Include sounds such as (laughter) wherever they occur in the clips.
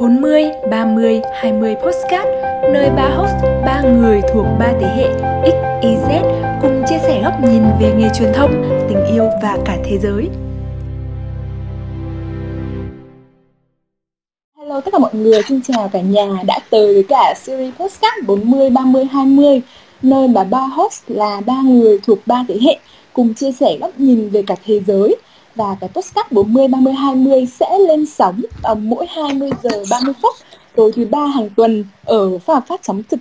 40, 30, 20 postcard nơi ba host, ba người thuộc ba thế hệ X, Y, Z cùng chia sẻ góc nhìn về nghề truyền thông, tình yêu và cả thế giới. Hello tất cả mọi người, xin chào cả nhà đã tới với cả series postcard 40, 30, 20 nơi mà ba host là ba người thuộc ba thế hệ cùng chia sẻ góc nhìn về cả thế giới và cái postcard 40 30 20 sẽ lên sóng uh, mỗi 20 giờ 30 phút tối thứ ba hàng tuần ở phát phát sóng trực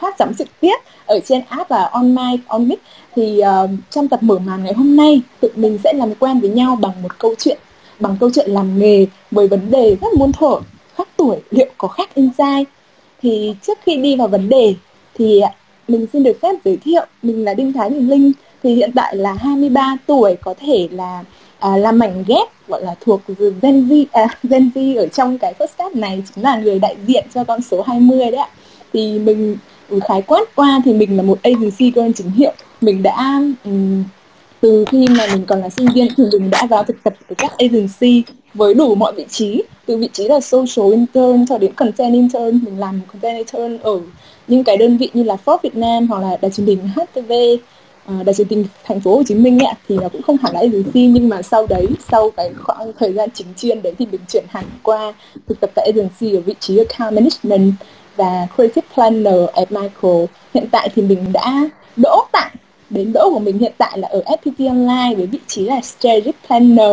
phát sóng trực tiếp ở trên app và online, on mic. Thì uh, trong tập mở màn ngày hôm nay tụi mình sẽ làm quen với nhau bằng một câu chuyện bằng câu chuyện làm nghề với vấn đề rất muôn thuở khác tuổi liệu có khác insight thì trước khi đi vào vấn đề thì à, mình xin được phép giới thiệu mình là Đinh Thái Bình Linh thì hiện tại là 23 tuổi có thể là à, là mảnh ghép gọi là thuộc Gen Z, à, (laughs) Gen Z ở trong cái podcast này chính là người đại diện cho con số 20 đấy ạ. Thì mình ừ, khái quát qua thì mình là một agency cơ chính hiệu. Mình đã um, từ khi mà mình còn là sinh viên thì mình đã vào thực tập với các agency với đủ mọi vị trí. Từ vị trí là social intern cho đến content intern mình làm content intern ở những cái đơn vị như là Forbes Việt Nam hoặc là đài truyền hình HTV đại đài tình thành phố Hồ Chí Minh ấy, thì nó cũng không hẳn là agency nhưng mà sau đấy sau cái khoảng thời gian chính chuyên đấy thì mình chuyển hẳn qua thực tập tại agency ở vị trí account management và creative planner at Michael. Hiện tại thì mình đã đỗ tại đến đỗ của mình hiện tại là ở FPT Online với vị trí là strategic planner.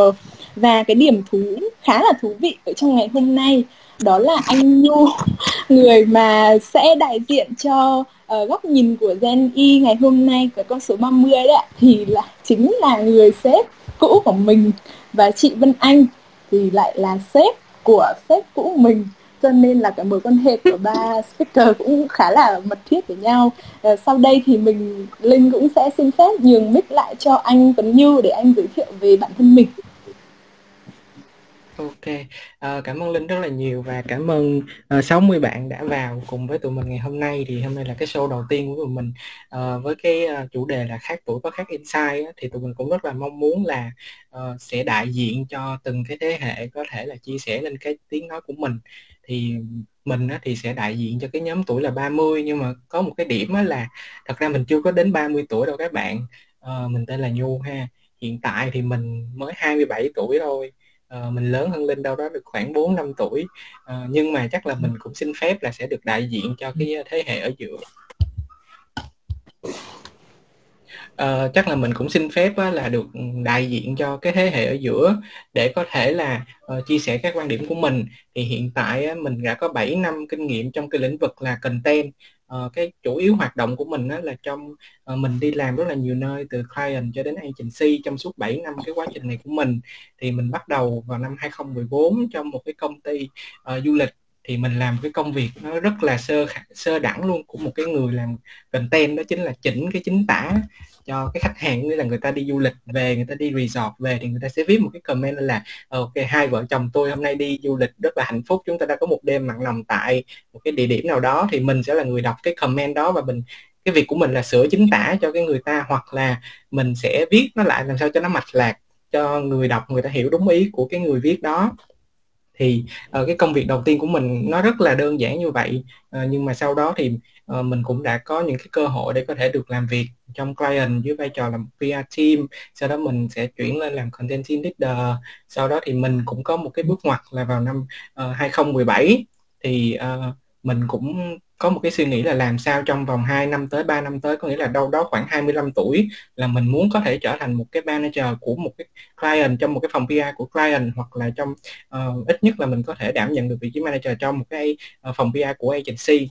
Và cái điểm thú khá là thú vị ở trong ngày hôm nay đó là anh Nhu (laughs) người mà sẽ đại diện cho ở góc nhìn của Gen Y ngày hôm nay của con số 30 đấy ạ thì là chính là người sếp cũ của mình. Và chị Vân Anh thì lại là sếp của sếp cũ mình. Cho nên là cái mối quan hệ của ba (laughs) speaker cũng khá là mật thiết với nhau. À, sau đây thì mình Linh cũng sẽ xin phép nhường mic lại cho anh Tuấn Như để anh giới thiệu về bản thân mình. Ok, à, cảm ơn Linh rất là nhiều và cảm ơn ờ, 60 bạn đã vào cùng với tụi mình ngày hôm nay. Thì hôm nay là cái show đầu tiên của tụi mình Ờ, với cái ờ, chủ đề là khác tuổi có khác insight á, thì tụi mình cũng rất là mong muốn là ờ, sẽ đại diện cho từng cái thế hệ có thể là chia sẻ lên cái tiếng nói của mình. Thì mình á, thì sẽ đại diện cho cái nhóm tuổi là 30 nhưng mà có một cái điểm á là thật ra mình chưa có đến 30 tuổi đâu các bạn. Ờ, mình tên là Nhu ha. Hiện tại thì mình mới 27 tuổi thôi uh, mình lớn hơn Linh đâu đó được khoảng 4 năm tuổi. Uh, nhưng mà chắc là mình cũng xin phép là sẽ được đại diện cho cái thế hệ ở giữa. Uh, chắc là mình cũng xin phép á, là được đại diện cho cái thế hệ ở giữa để có thể là uh, chia sẻ các quan điểm của mình. Thì hiện tại á, mình đã có 7 năm kinh nghiệm trong cái lĩnh vực là content uh, cái chủ yếu hoạt động của mình đó là trong uh, mình đi làm rất là nhiều nơi từ client cho đến agency trong suốt 7 năm cái quá trình này của mình. Thì mình bắt đầu vào năm 2014 trong một cái công ty uh, du lịch thì mình làm cái công việc nó rất là sơ sơ đẳng luôn của một cái người làm content, đó chính là chỉnh cái chính tả cho cái khách hàng. Như là người ta đi du lịch về, người ta đi resort về thì người ta sẽ viết một cái comment là ờ, ok, hai vợ chồng tôi hôm nay đi du lịch rất là hạnh phúc, chúng ta đã có một đêm mặn lòng tại một cái địa điểm nào đó, thì mình sẽ là người đọc cái comment đó và mình, cái việc của mình là sửa chính tả cho cái người ta hoặc là mình sẽ viết nó lại làm sao cho nó mạch lạc cho người đọc, người ta hiểu đúng ý của cái người viết đó thì uh, cái công việc đầu tiên của mình nó rất là đơn giản như vậy. Uh, nhưng mà sau đó thì uh, mình cũng đã có những cái cơ hội để có thể được làm việc trong client dưới vai trò là một PR team. Sau đó mình sẽ chuyển lên làm content team leader. Sau đó thì mình cũng có một cái bước ngoặt là vào năm uh, 2017 thì uh, mình cũng có một cái suy nghĩ là làm sao trong vòng 2 năm tới 3 năm tới có nghĩa là đâu đó khoảng 25 tuổi là mình muốn có thể trở thành một cái manager của một cái client trong một cái phòng PR của client hoặc là trong uh, ít nhất là mình có thể đảm nhận được vị trí manager trong một cái uh, phòng PR của agency.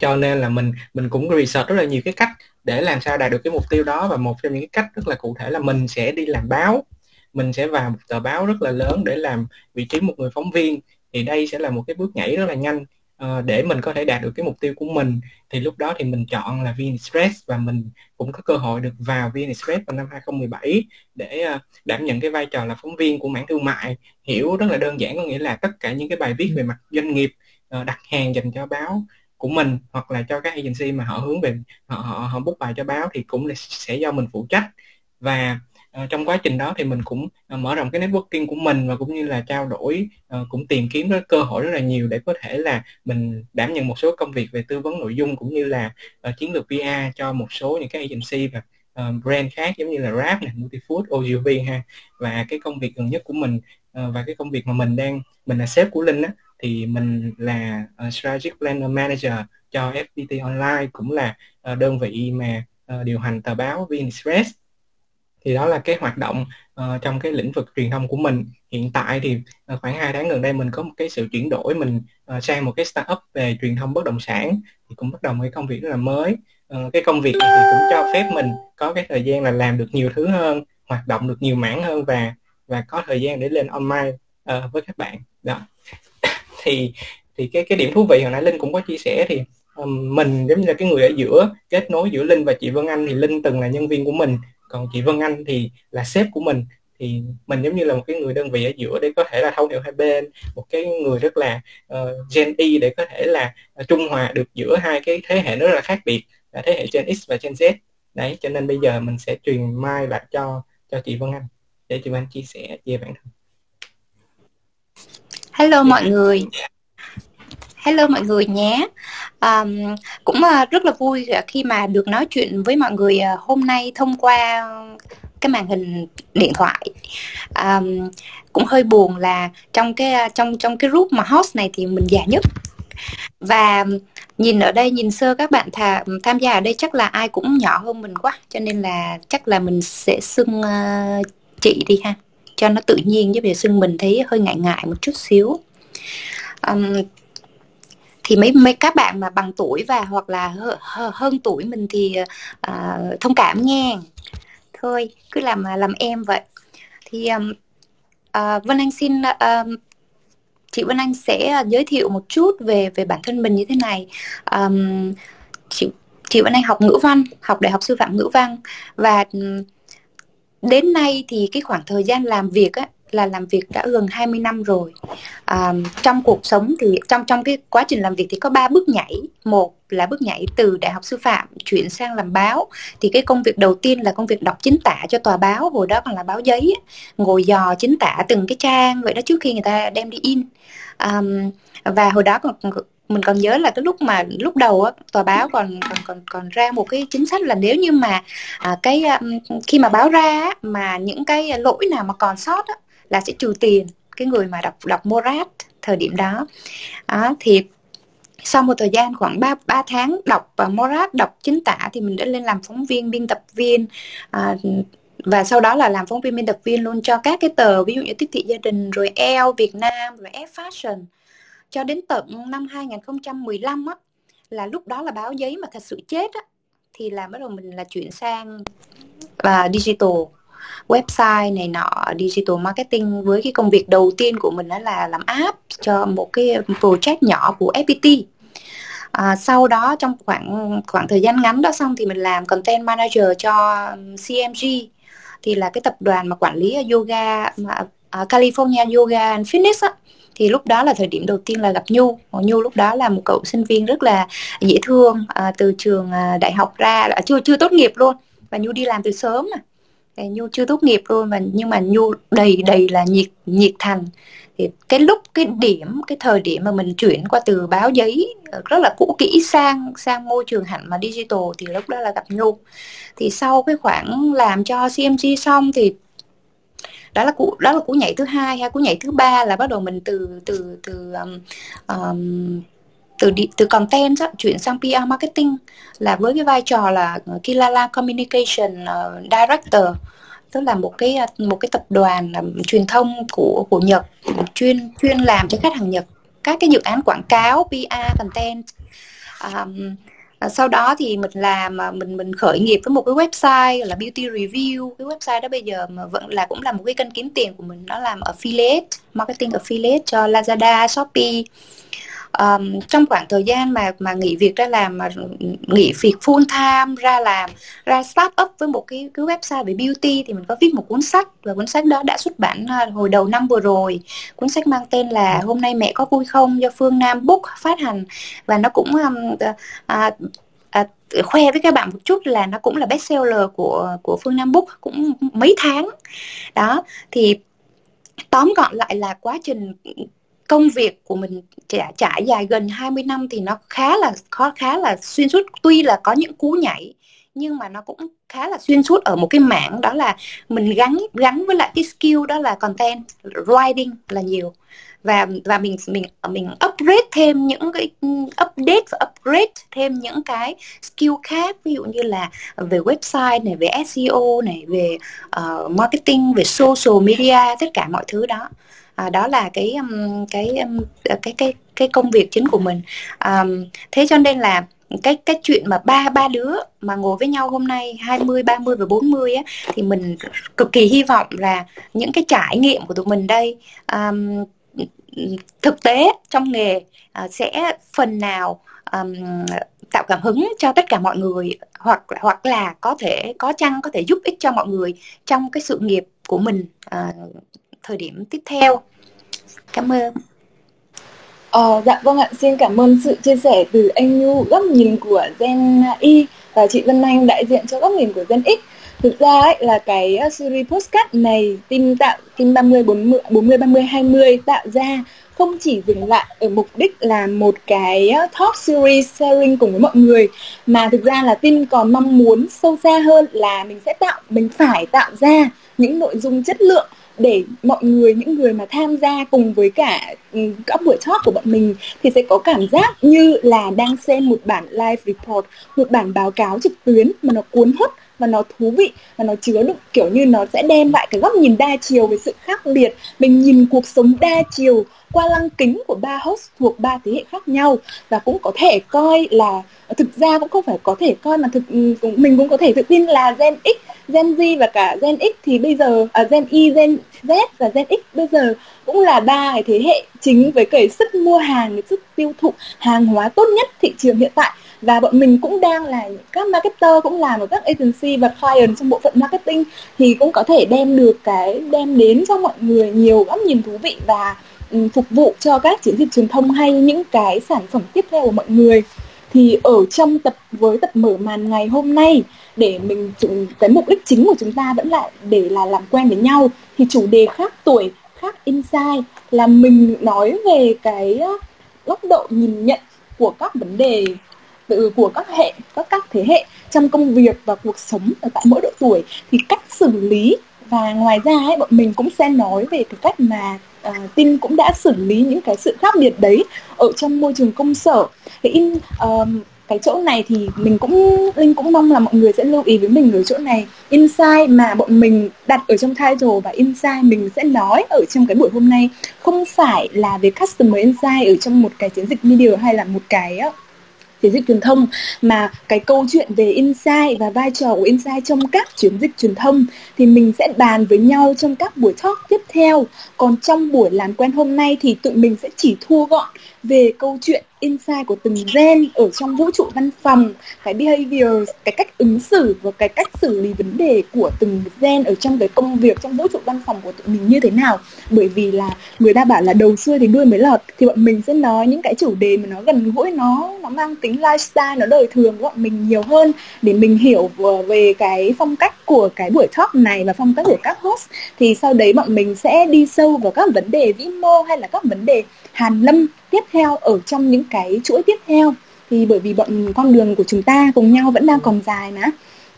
Cho nên là mình mình cũng research rất là nhiều cái cách để làm sao đạt được cái mục tiêu đó và một trong những cái cách rất là cụ thể là mình sẽ đi làm báo. Mình sẽ vào một tờ báo rất là lớn để làm vị trí một người phóng viên. Thì đây sẽ là một cái bước nhảy rất là nhanh uh, để mình có thể đạt được cái mục tiêu của mình thì lúc đó thì mình chọn là VnExpress và mình cũng có cơ hội được vào VnExpress vào năm 2017 để uh, đảm nhận cái vai trò là phóng viên của mảng thương mại. Hiểu rất là đơn giản có nghĩa là tất cả những cái bài viết về mặt doanh nghiệp uh, đặt hàng dành cho báo của mình hoặc là cho các agency mà họ hướng về họ họ, họ book bài cho báo thì cũng là sẽ do mình phụ trách. Và Ờ, trong quá trình đó thì mình cũng ờ, mở rộng cái networking của mình và cũng như là trao đổi ờ, cũng tìm kiếm cái cơ hội rất là nhiều để có thể là mình đảm nhận một số công việc về tư vấn nội dung cũng như là chiến lược PR cho một số những cái agency và brand khác giống như là Rap này, Multifood, OGV ha. Và cái công việc gần nhất của mình và cái công việc mà mình đang mình là sếp của Linh á thì mình là uh, strategic planner manager cho FPT Online cũng là uh, đơn vị mà uh, điều hành tờ báo VnExpress thì đó là cái hoạt động uh, trong cái lĩnh vực truyền thông của mình. Hiện tại thì uh, khoảng 2 tháng gần đây mình có một cái sự chuyển đổi mình uh, sang một cái startup về truyền thông bất động sản thì cũng bắt đầu một cái công việc rất là mới. Uh, cái công việc này thì cũng cho phép mình có cái thời gian là làm được nhiều thứ hơn hoạt động được nhiều mảng hơn và và có thời gian để lên online uh, với các bạn. Đó. (coughs) Thì thì cái cái điểm thú vị hồi nãy linh cũng có chia sẻ thì um, mình giống như là cái người ở giữa kết nối giữa linh và chị vân anh thì linh từng là nhân viên của mình còn chị vân anh thì là sếp của mình. Thì mình giống như là một cái người đơn vị ở giữa để có thể là thấu hiểu hai bên một cái người rất là uh, Gen Y để có thể là uh, trung hòa được giữa hai cái thế hệ rất là khác biệt là thế hệ Gen X và Gen Z. Đấy cho nên bây giờ mình sẽ truyền mai lại cho cho chị Vân Anh để chị Vân Anh chia sẻ về bản thân. Hello mọi người Hello mọi người nhé. Um, Cũng uh, rất là vui khi mà được nói chuyện với mọi người uh, hôm nay thông qua cái màn hình điện thoại. Um, cũng hơi buồn là trong cái ờ, trong trong cái group mà host này thì mình già nhất. Và nhìn ở đây nhìn sơ các bạn thà, tham gia ở đây chắc là ai cũng nhỏ hơn mình quá cho nên là chắc là mình sẽ xưng uh, chị đi ha cho nó tự nhiên chứ bây giờ xưng mình thấy hơi ngại ngại một chút xíu. Um, thì mấy mấy các bạn mà bằng tuổi và hoặc là hơn tuổi mình thì uh, thông cảm nghe thôi cứ làm làm em vậy. Thì um, uh, Vân Anh xin uh, chị Vân Anh sẽ giới thiệu một chút về về bản thân mình như thế này. Um, chị chị Vân Anh học ngữ văn học đại học sư phạm ngữ văn. Và đến nay thì cái khoảng thời gian làm việc á, là làm việc đã gần 20 năm rồi. À, trong cuộc sống thì trong trong cái quá trình làm việc thì có ba bước nhảy. Một là bước nhảy từ đại học sư phạm chuyển sang làm báo. Thì cái công việc đầu tiên là công việc đọc chính tả cho tòa báo hồi đó còn là báo giấy ngồi dò chính tả từng cái trang vậy đó trước khi người ta đem đi in. Um, và hồi đó còn mình còn nhớ là cái lúc mà lúc đầu á tòa báo còn còn còn còn ra một cái chính sách là nếu như mà à, cái um, khi mà báo ra á, mà những cái lỗi nào mà còn sót á, là sẽ trừ tiền. Cái người mà đọc đọc Morat thời điểm đó. À, thì sau một thời gian khoảng 3, 3 tháng đọc uh, Morat đọc chính tả thì mình đã lên làm phóng viên biên tập viên. À, và sau đó là làm phóng viên biên tập viên luôn cho các cái tờ ví dụ như tiếp thị gia đình rồi Elle Việt Nam rồi F Fashion. Cho đến tận năm 2015 á là lúc đó là báo giấy mà thật sự chết á thì là bắt đầu mình là chuyển sang và digital website này nọ digital marketing với cái công việc đầu tiên của mình đó là làm app cho một cái project nhỏ của FPT à, sau đó trong khoảng khoảng thời gian ngắn đó xong thì mình làm content manager cho um, CMG thì là cái tập đoàn mà quản lý yoga mà uh, California Yoga and Fitness á. Thì lúc đó là thời điểm đầu tiên là gặp Nhu. Nhu lúc đó là một cậu sinh viên rất là dễ thương à, từ trường à, đại học ra à, chưa chưa tốt nghiệp luôn. Và Nhu đi làm từ sớm mà thì nhu chưa tốt nghiệp luôn mà nhưng mà nhu đầy đầy là nhiệt nhiệt thành. Thì cái lúc cái điểm cái thời điểm mà mình chuyển qua từ báo giấy ờ, rất là cũ kỹ sang sang môi trường hẳn mà digital thì lúc đó là gặp nhu. Thì sau cái khoảng làm cho cmc xong thì đó là cú đó là cú nhảy thứ hai hay cú nhảy thứ ba là bắt đầu mình từ từ từ um, um, từ từ content đó, chuyển sang PR marketing là với cái vai trò là ờ, Kilala Communication ờ, Director tức là một cái ờ, một cái tập đoàn um, truyền thông của của Nhật chuyên chuyên làm cho khách hàng Nhật. Các cái dự án quảng cáo PR content. Um, sau đó thì mình làm mình mình khởi nghiệp với một cái website là beauty review. Cái website đó bây giờ mà vẫn là cũng là một cái kênh kiếm tiền của mình nó làm affiliate marketing affiliate cho Lazada Shopee um, trong khoảng thời gian mà mà nghỉ việc ra làm mà nghỉ việc full time ra làm ra start up với một cái cái website về beauty thì mình có viết một cuốn sách và cuốn sách đó đã xuất bản ờ, hồi đầu năm vừa rồi. Cuốn sách mang tên là hôm nay mẹ có vui không? do phương nam book phát hành. Và nó cũng um, uh, uh, khoe với các bạn một chút là nó cũng là best seller của của Phương Nam Book cũng mấy tháng. Đó thì tóm gọn lại là quá trình công việc của mình trải, trải dài gần 20 năm thì nó khá là khó khá là xuyên suốt. Tuy là có những cú nhảy nhưng mà nó cũng khá là xuyên suốt ở một cái mảng đó là mình gắn gắn với lại cái skill đó là content writing là nhiều. Và và mình mình mình upgrade thêm những cái update và upgrade thêm những cái skill khác. Ví dụ như là về website này về SEO này về uh, marketing về social media tất cả mọi thứ đó à, đó là cái um, cái um, à, cái cái cái công việc chính của mình. À, thế cho nên là cái cái chuyện mà ba ba đứa mà ngồi với nhau hôm nay 20, 30 và 40 á thì mình cực kỳ hy vọng là những cái trải nghiệm của tụi mình đây um, thực tế trong nghề uh, sẽ phần nào um, tạo cảm hứng cho tất cả mọi người hoặc hoặc là có thể có chăng có thể giúp ích cho mọi người trong cái sự nghiệp của mình uh, thời điểm tiếp theo. Cảm ơn. Ờ, dạ vâng ạ, xin cảm ơn sự chia sẻ từ anh Nhu góc nhìn của Gen Y và chị Vân Anh đại diện cho góc nhìn của Gen X. Thực ra ấy là cái ờ, series postcard này team tạo team 30 40 40 30 20 tạo ra không chỉ dừng lại ở mục đích là một cái ờ, talk series sharing cùng với mọi người mà thực ra là team còn mong muốn sâu xa hơn là mình sẽ tạo mình phải tạo ra những nội dung chất lượng để mọi người, những người mà tham gia cùng với cả ừ, các buổi talk của bọn mình thì sẽ có cảm giác như là đang xem một bản live report, một bản báo cáo trực tuyến mà nó cuốn hút và nó thú vị và nó chứa được kiểu như nó sẽ đem lại cái góc nhìn đa chiều về sự khác biệt. Mình nhìn cuộc sống đa chiều qua lăng kính của ba host thuộc ba thế hệ khác nhau và cũng có thể coi là thực ra cũng không phải có thể coi mà thực ừ, mình cũng có thể tự tin là Gen X, Gen Z và cả Gen X thì bây giờ à, Gen Y, Gen Z và Gen X bây giờ cũng là ba cái thế hệ chính với cái sức mua hàng, cái sức tiêu thụ hàng hóa tốt nhất thị trường hiện tại. Và bọn mình cũng đang là các marketer cũng làm ở các agency và client trong bộ phận marketing thì cũng có thể đem được cái đem đến cho mọi người nhiều góc nhìn thú vị và Ừ, phục vụ cho các chiến dịch truyền thông hay những cái sản phẩm tiếp theo của mọi người. Thì ở trong tập với tập mở màn ngày hôm nay để mình cái mục đích chính của chúng ta vẫn lại để là làm quen với nhau thì chủ đề khác tuổi khác insight là mình nói về cái ờ, góc độ nhìn nhận của các vấn đề từ của các hệ các các thế hệ trong công việc và cuộc sống ở tại mỗi độ tuổi. Thì cách xử lý và ngoài ra ấy, bọn mình cũng sẽ nói về cái cách mà uh, tin cũng đã xử lý những cái sự khác biệt đấy ở trong môi trường công sở. Thì in uh, cái chỗ này thì mình cũng linh cũng mong là mọi người sẽ lưu ý với mình ở chỗ này. Insight mà bọn mình đặt ở trong title và insight mình sẽ nói ở trong cái buổi hôm nay không phải là về customer insight ở trong một cái chiến dịch media hay là một cái về dịch truyền thông, mà cái câu chuyện về insight và vai trò của insight trong các chiến dịch truyền thông thì mình sẽ bàn với nhau trong các buổi talk tiếp theo. Còn trong buổi làm quen hôm nay thì tụi mình sẽ chỉ thu gọn về câu chuyện insight của từng gen ở trong vũ trụ văn phòng, cái behavior cái cách ứng xử và cái cách xử lý vấn đề của từng gen ở trong cái công việc, trong vũ trụ văn phòng của tụi mình như thế nào. Bởi vì là người ta bảo là đầu xuôi thì đuôi mới lọt, thì bọn mình sẽ nói những cái chủ đề mà nó gần gũi, nó nó mang tính lifestyle, nó đời thường của bọn mình nhiều hơn. Để mình hiểu về cái phong cách của cái buổi talk này và phong cách của các host, thì sau đấy bọn mình sẽ đi sâu vào các vấn đề vĩ mô hay là các vấn đề hàn lâm tiếp theo ở trong những cái chuỗi tiếp theo thì bởi vì bọn con đường của chúng ta cùng nhau vẫn đang còn dài mà.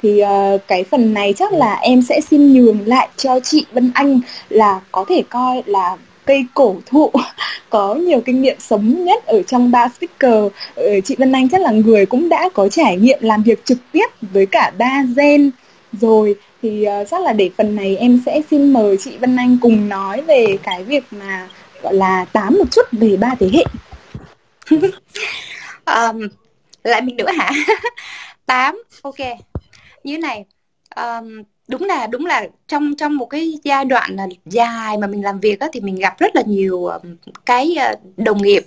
Thì uh, cái phần này chắc là em sẽ xin nhường lại cho chị Vân Anh là có thể coi là cây cổ thụ (laughs) có nhiều kinh nghiệm sống nhất ở trong ba speaker. Ừ, chị Vân Anh chắc là người cũng đã có trải nghiệm làm việc trực tiếp với cả ba gen rồi. Thì uh, chắc là để phần này em sẽ xin mời chị Vân Anh cùng nói về cái việc mà gọi là tám một chút về ba thế hệ. (laughs) Um, lại mình nữa hả? (laughs) Tám ok. Như này um, đúng là đúng là trong trong một cái giai đoạn là dài mà mình làm việc á, thì mình gặp rất là nhiều cái ờ, đồng nghiệp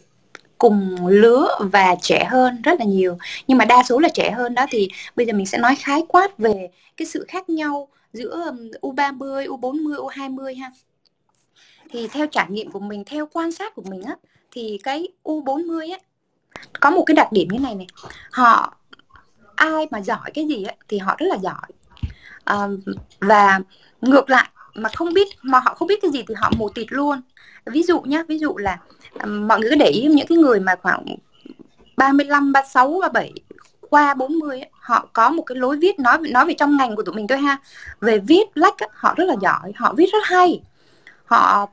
cùng lứa và trẻ hơn rất là nhiều. Nhưng mà đa số là trẻ hơn đó thì bây giờ mình sẽ nói khái quát về cái sự khác nhau giữa U30, U40, U20 ha thì theo trải nghiệm của mình theo quan sát của mình á thì cái U40 á có một cái đặc điểm như này này. Họ ai mà giỏi cái gì á thì họ rất là giỏi. À, và ngược lại mà không biết mà họ không biết cái gì thì họ mù tịt luôn. Ví dụ nhá ví dụ là mọi người cứ để ý những cái người mà khoảng 35, 36, 37 qua 40 ấy, họ có một cái lối viết nói nói về trong ngành của tụi mình thôi ha. Về viết lách like, họ rất là giỏi họ viết rất hay. Họ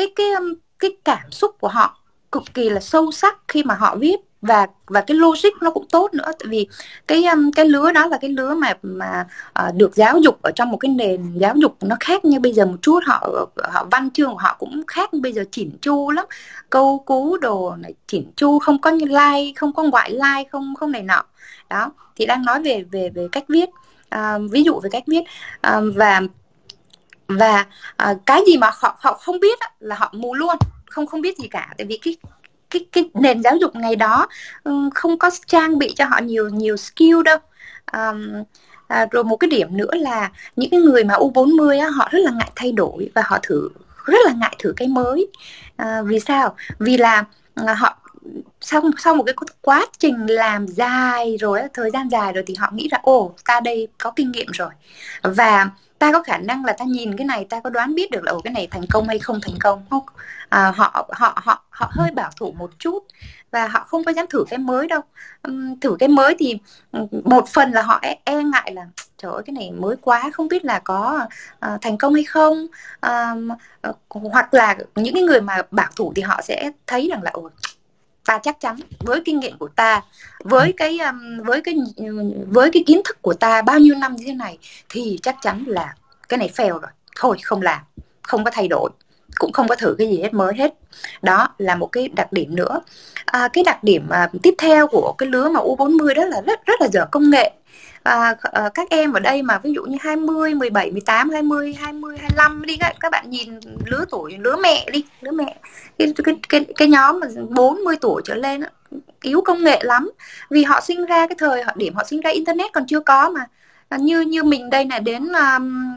cái cái um, cái cảm xúc của họ cực kỳ là sâu sắc khi mà họ viết và và cái logic nó cũng tốt nữa. Tại vì cái um, cái lứa đó là cái lứa mà mà uh, được giáo dục ở trong một cái nền giáo dục nó khác như bây giờ một chút. Họ họ văn chương của họ cũng khác. Bây giờ chỉnh chu lắm. Câu cú đồ này chỉnh chu không có như like không có ngoại like không không này nọ. Đó thì đang nói về về về cách viết. Uh, ví dụ về cách viết. Uh, và và uh, cái gì mà họ họ không biết là họ mù luôn không không biết gì cả. Tại vì cái cái cái nền giáo dục ngày đó ừ, không có trang bị cho họ nhiều nhiều skill đâu. Um, à, rồi một cái điểm nữa là những cái người mà U40 á, họ rất là ngại thay đổi và họ thử rất là ngại thử cái mới. À, vì sao? Vì là ờ, họ sau sau một cái quá trình làm dài rồi thời gian dài rồi thì họ nghĩ là ồ ta đây có kinh nghiệm rồi. Và ta có khả năng là ta nhìn cái này ta có đoán biết được là cái này thành công hay không thành công? Không à, họ họ họ họ hơi bảo thủ một chút và họ không có dám thử cái mới đâu. Thử cái mới thì một phần là họ e, e ngại là trời ơi cái này mới quá không biết là có uh, thành công hay không? Uh, hoặc là những cái người mà bảo thủ thì họ sẽ thấy rằng là ồ ta chắc chắn với kinh nghiệm của ta với cái um, với cái với cái kiến thức của ta bao nhiêu năm như thế này thì chắc chắn là cái này fail rồi. Thôi không làm không có thay đổi cũng không có thử cái gì hết mới hết. Đó là một cái đặc điểm nữa. À, cái đặc điểm à, tiếp theo của cái lứa mà U40 đó là rất rất là dở công nghệ à, các em ở đây mà ví dụ như 20, 17, 18, 20, 20, 25 đi các, các bạn nhìn lứa tuổi lứa mẹ đi lứa mẹ. Cái cái cái, cái nhóm mà 40 tuổi trở lên yếu công nghệ lắm. Vì họ sinh ra cái thời họ điểm họ sinh ra internet còn chưa có mà. Như như mình đây là đến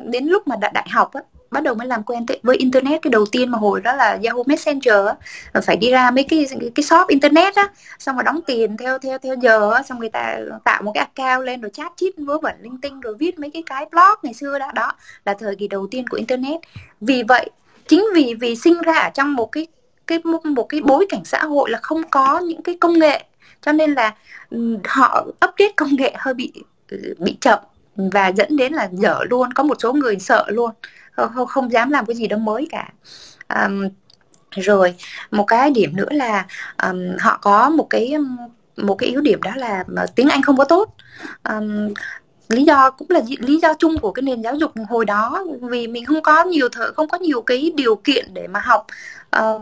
đến lúc mà đại, đại học á, bắt đầu mới làm quen với internet. Cái đầu tiên mà hồi đó là Yahoo Messenger phải đi ra mấy cái cái shop internet á xong rồi đóng tiền theo theo theo giờ á xong người ta tạo một cái account lên rồi chat chít vớ vẩn linh tinh rồi viết mấy cái cái blog ngày xưa đó. Đó là thời kỳ đầu tiên của internet. Vì vậy chính vì vì sinh ra ở trong một cái cái một, một cái bối cảnh xã hội là không có những cái công nghệ cho nên là ừ, họ update công nghệ hơi bị ừ, bị chậm và dẫn đến là dở luôn có một số người sợ luôn không, không dám làm cái gì đó mới cả. Um, rồi một cái điểm nữa là um, họ có một cái một cái yếu điểm đó là ờ, tiếng Anh không có tốt. Um, lý do cũng là lý do chung của cái nền giáo dục hồi đó vì mình không có nhiều thợ không có nhiều cái điều kiện để mà học uh,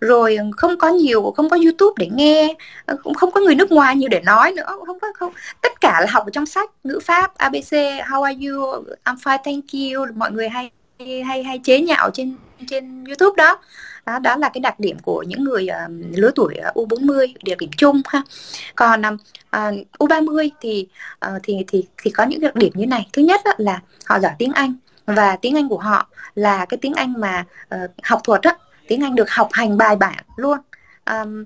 rồi không có nhiều không có youtube để nghe ờ, cũng không có người nước ngoài nhiều để nói nữa không có không tất cả là học ở trong sách ngữ pháp abc how are you i'm fine thank you mọi người hay hay hay chế nhạo trên trên youtube đó. Đó, đó là cái đặc điểm của những người uh, lứa tuổi uh, U40 đặc điểm chung ha. Còn uh, ờ, U30 thì uh, thì thì thì có những đặc điểm như này. Thứ nhất là họ giỏi tiếng Anh và tiếng Anh của họ là cái tiếng Anh mà uh, học thuật á tiếng Anh được học hành bài bản luôn. Um,